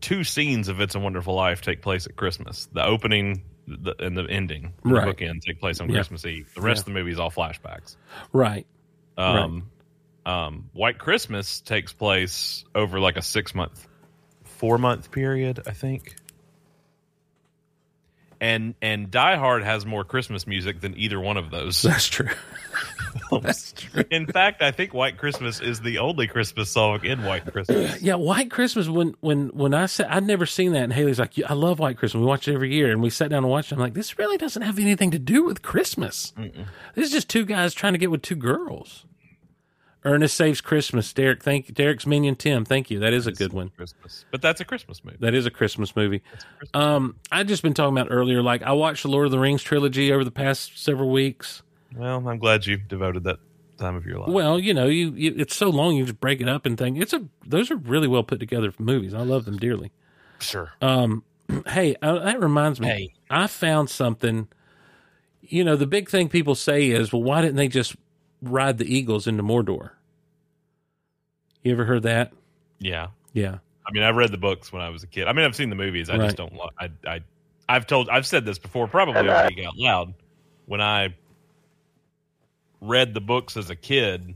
two scenes of It's a Wonderful Life take place at Christmas. The opening the, and the ending, the Right. bookend, take place on Yeah. Christmas Eve. The rest Yeah. of the movie is all flashbacks. Right. Um, um, White Christmas takes place over like a six month, four month period, I think. And and Die Hard has more Christmas music than either one of those. That's true. That's true. In fact, I think White Christmas is the only Christmas song in White Christmas. Yeah, White Christmas. When when when I said I'd never seen that, and Haley's like, "I love White Christmas. We watch it every year." And we sat down and watched it. I'm like, "This really doesn't have anything to do with Christmas. This is just two guys trying to get with two girls." Ernest saves Christmas. Derek, thank Derek's minion Tim. Thank you. That is a good one. Christmas, but that's a Christmas movie. That is a Christmas movie. Um, I just been talking about earlier. Like I watched the Lord of the Rings trilogy over the past several weeks. Well, I'm glad you devoted that time of your life. Well, you know, you, you it's so long you just break it up and think it's a those are really well put together movies. I love them dearly. sure. Um, hey, uh, that reminds me. Hey. I found something. You know, the big thing people say is, well, why didn't they just ride the Eagles into Mordor? You ever heard that? yeah. Yeah. I mean, I read the books when I was a kid. I mean, I've seen the movies. I Right. just don't. Lo- I, I, I've told, I've said this before, probably already out loud. When I read the books as a kid,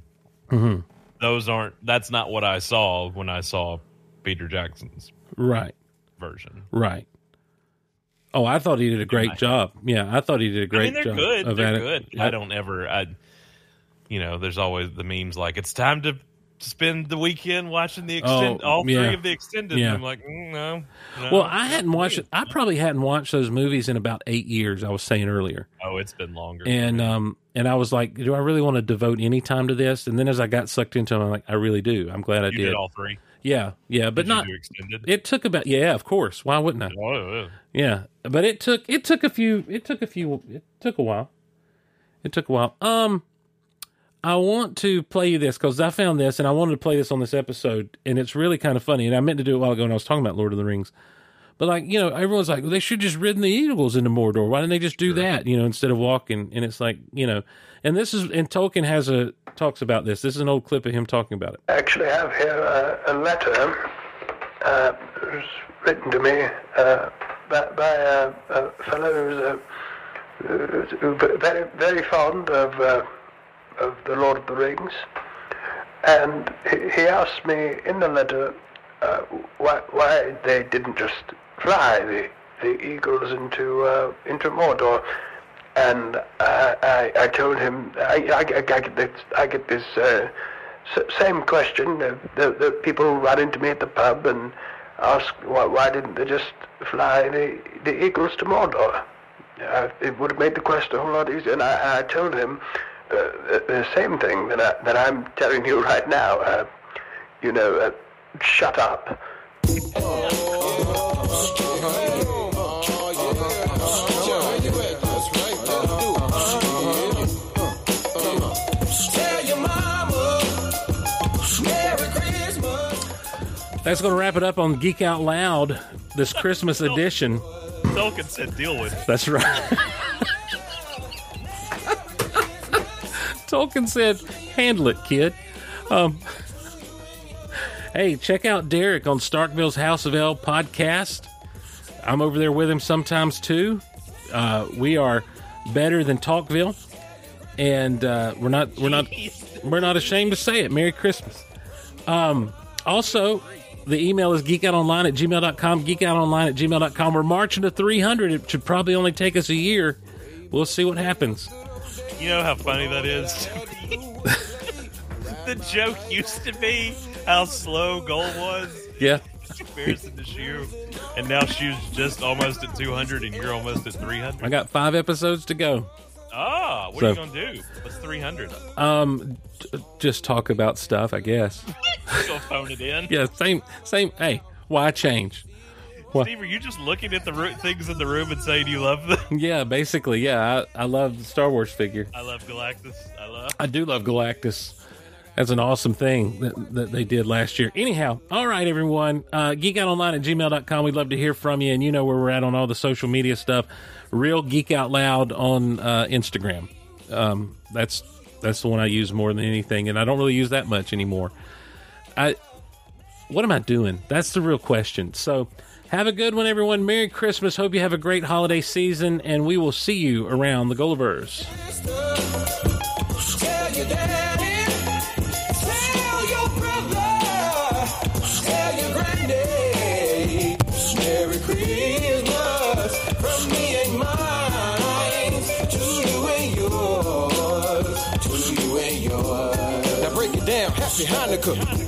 Mhm. those aren't. That's not what I saw when I saw Peter Jackson's Right. version. Right. Oh, I thought he did a great job. Yeah, I thought he did a great mean, they're job. good. of They're good. I don't ever. I, you know, there's always the memes like it's time to spend the weekend watching the extend Oh, all three of the extended. Yeah. I'm like, mm, no, no. Well, I hadn't watched it. I probably hadn't watched those movies in about eight years. I was saying earlier. Oh, it's been longer. and um and I was like, do I really want to devote any time to this? And then as I got sucked into it, I'm like, I really do. I'm glad I did. did all three. Yeah, yeah, but Did not. extended. It took about yeah, of course. Why wouldn't I? Oh, yeah. Yeah, but it took it took a few. It took a few. It took a while. It took a while. Um, I want to play you this because I found this and I wanted to play this on this episode, and it's really kind of funny. And I meant to do it a while ago when I was talking about Lord of the Rings. But like you know, everyone's like, well, they should just ridden the Eagles into Mordor. Why didn't they just do that? You know, instead of walking. And it's like you know, and this is and Tolkien has a talks about this. This is an old clip of him talking about it. I actually have here a, a letter uh, written to me uh, by, by a, a fellow who's, uh, who's who's very very fond of uh, of the Lord of the Rings, and he, asked me in the letter uh, why why they didn't just fly the the eagles into uh, into Mordor. And I, I, I told him I, I, get this I get this uh, same question. Uh, the, the people run into me at the pub and ask why, why didn't they just fly the, the eagles to Mordor? Uh, it would have made the quest a whole lot easier. And I, I told him uh, the, the same thing that, I, that I'm telling you right now. Uh, you know, uh, shut up. Tell your mama, Merry Christmas. That's going to wrap it up on Geek Out Loud this Christmas edition. Tolkien said deal with it. That's right. Tolkien said, "Handle it, kid." Um, hey, check out Derek on Starkville's House of L podcast. I'm over there with him sometimes too. Uh, we are better than Talkville, and uh, we're not we're not we're not ashamed to say it. Merry Christmas. Um, also, the email is geekoutonline at gmail.com, geekoutonline at gmail.com. We're marching to 300. It should probably only take us a year. We'll see what happens. You know how funny that is? the joke used to be how slow GOL was. Yeah. Comparison to Shoe. And now Shoe's just almost at 200 and you're almost at 300. I got five episodes to go. Ah, what So- are you going to do? What's 300? Um, j- just talk about stuff, I guess. Go phone it in. Yeah, same, same. Hey, why change? Why- Steve, are you just looking at the ro- things in the room and saying you love them? Yeah, basically, yeah. I, I love the Star Wars figure. I love Galactus. I love. I do love Galactus. That's an awesome thing that, that they did last year. Anyhow, all right, everyone. Uh, geekoutonline at gmail.com. We'd love to hear from you. And you know where we're at on all the social media stuff. Real Geek Out Loud on uh, Instagram. Um, that's that's the one I use more than anything. And I don't really use that much anymore. I What am I doing? That's the real question. So have a good one, everyone. Merry Christmas. Hope you have a great holiday season. And we will see you around the Gulliver's. Happy Hanukkah.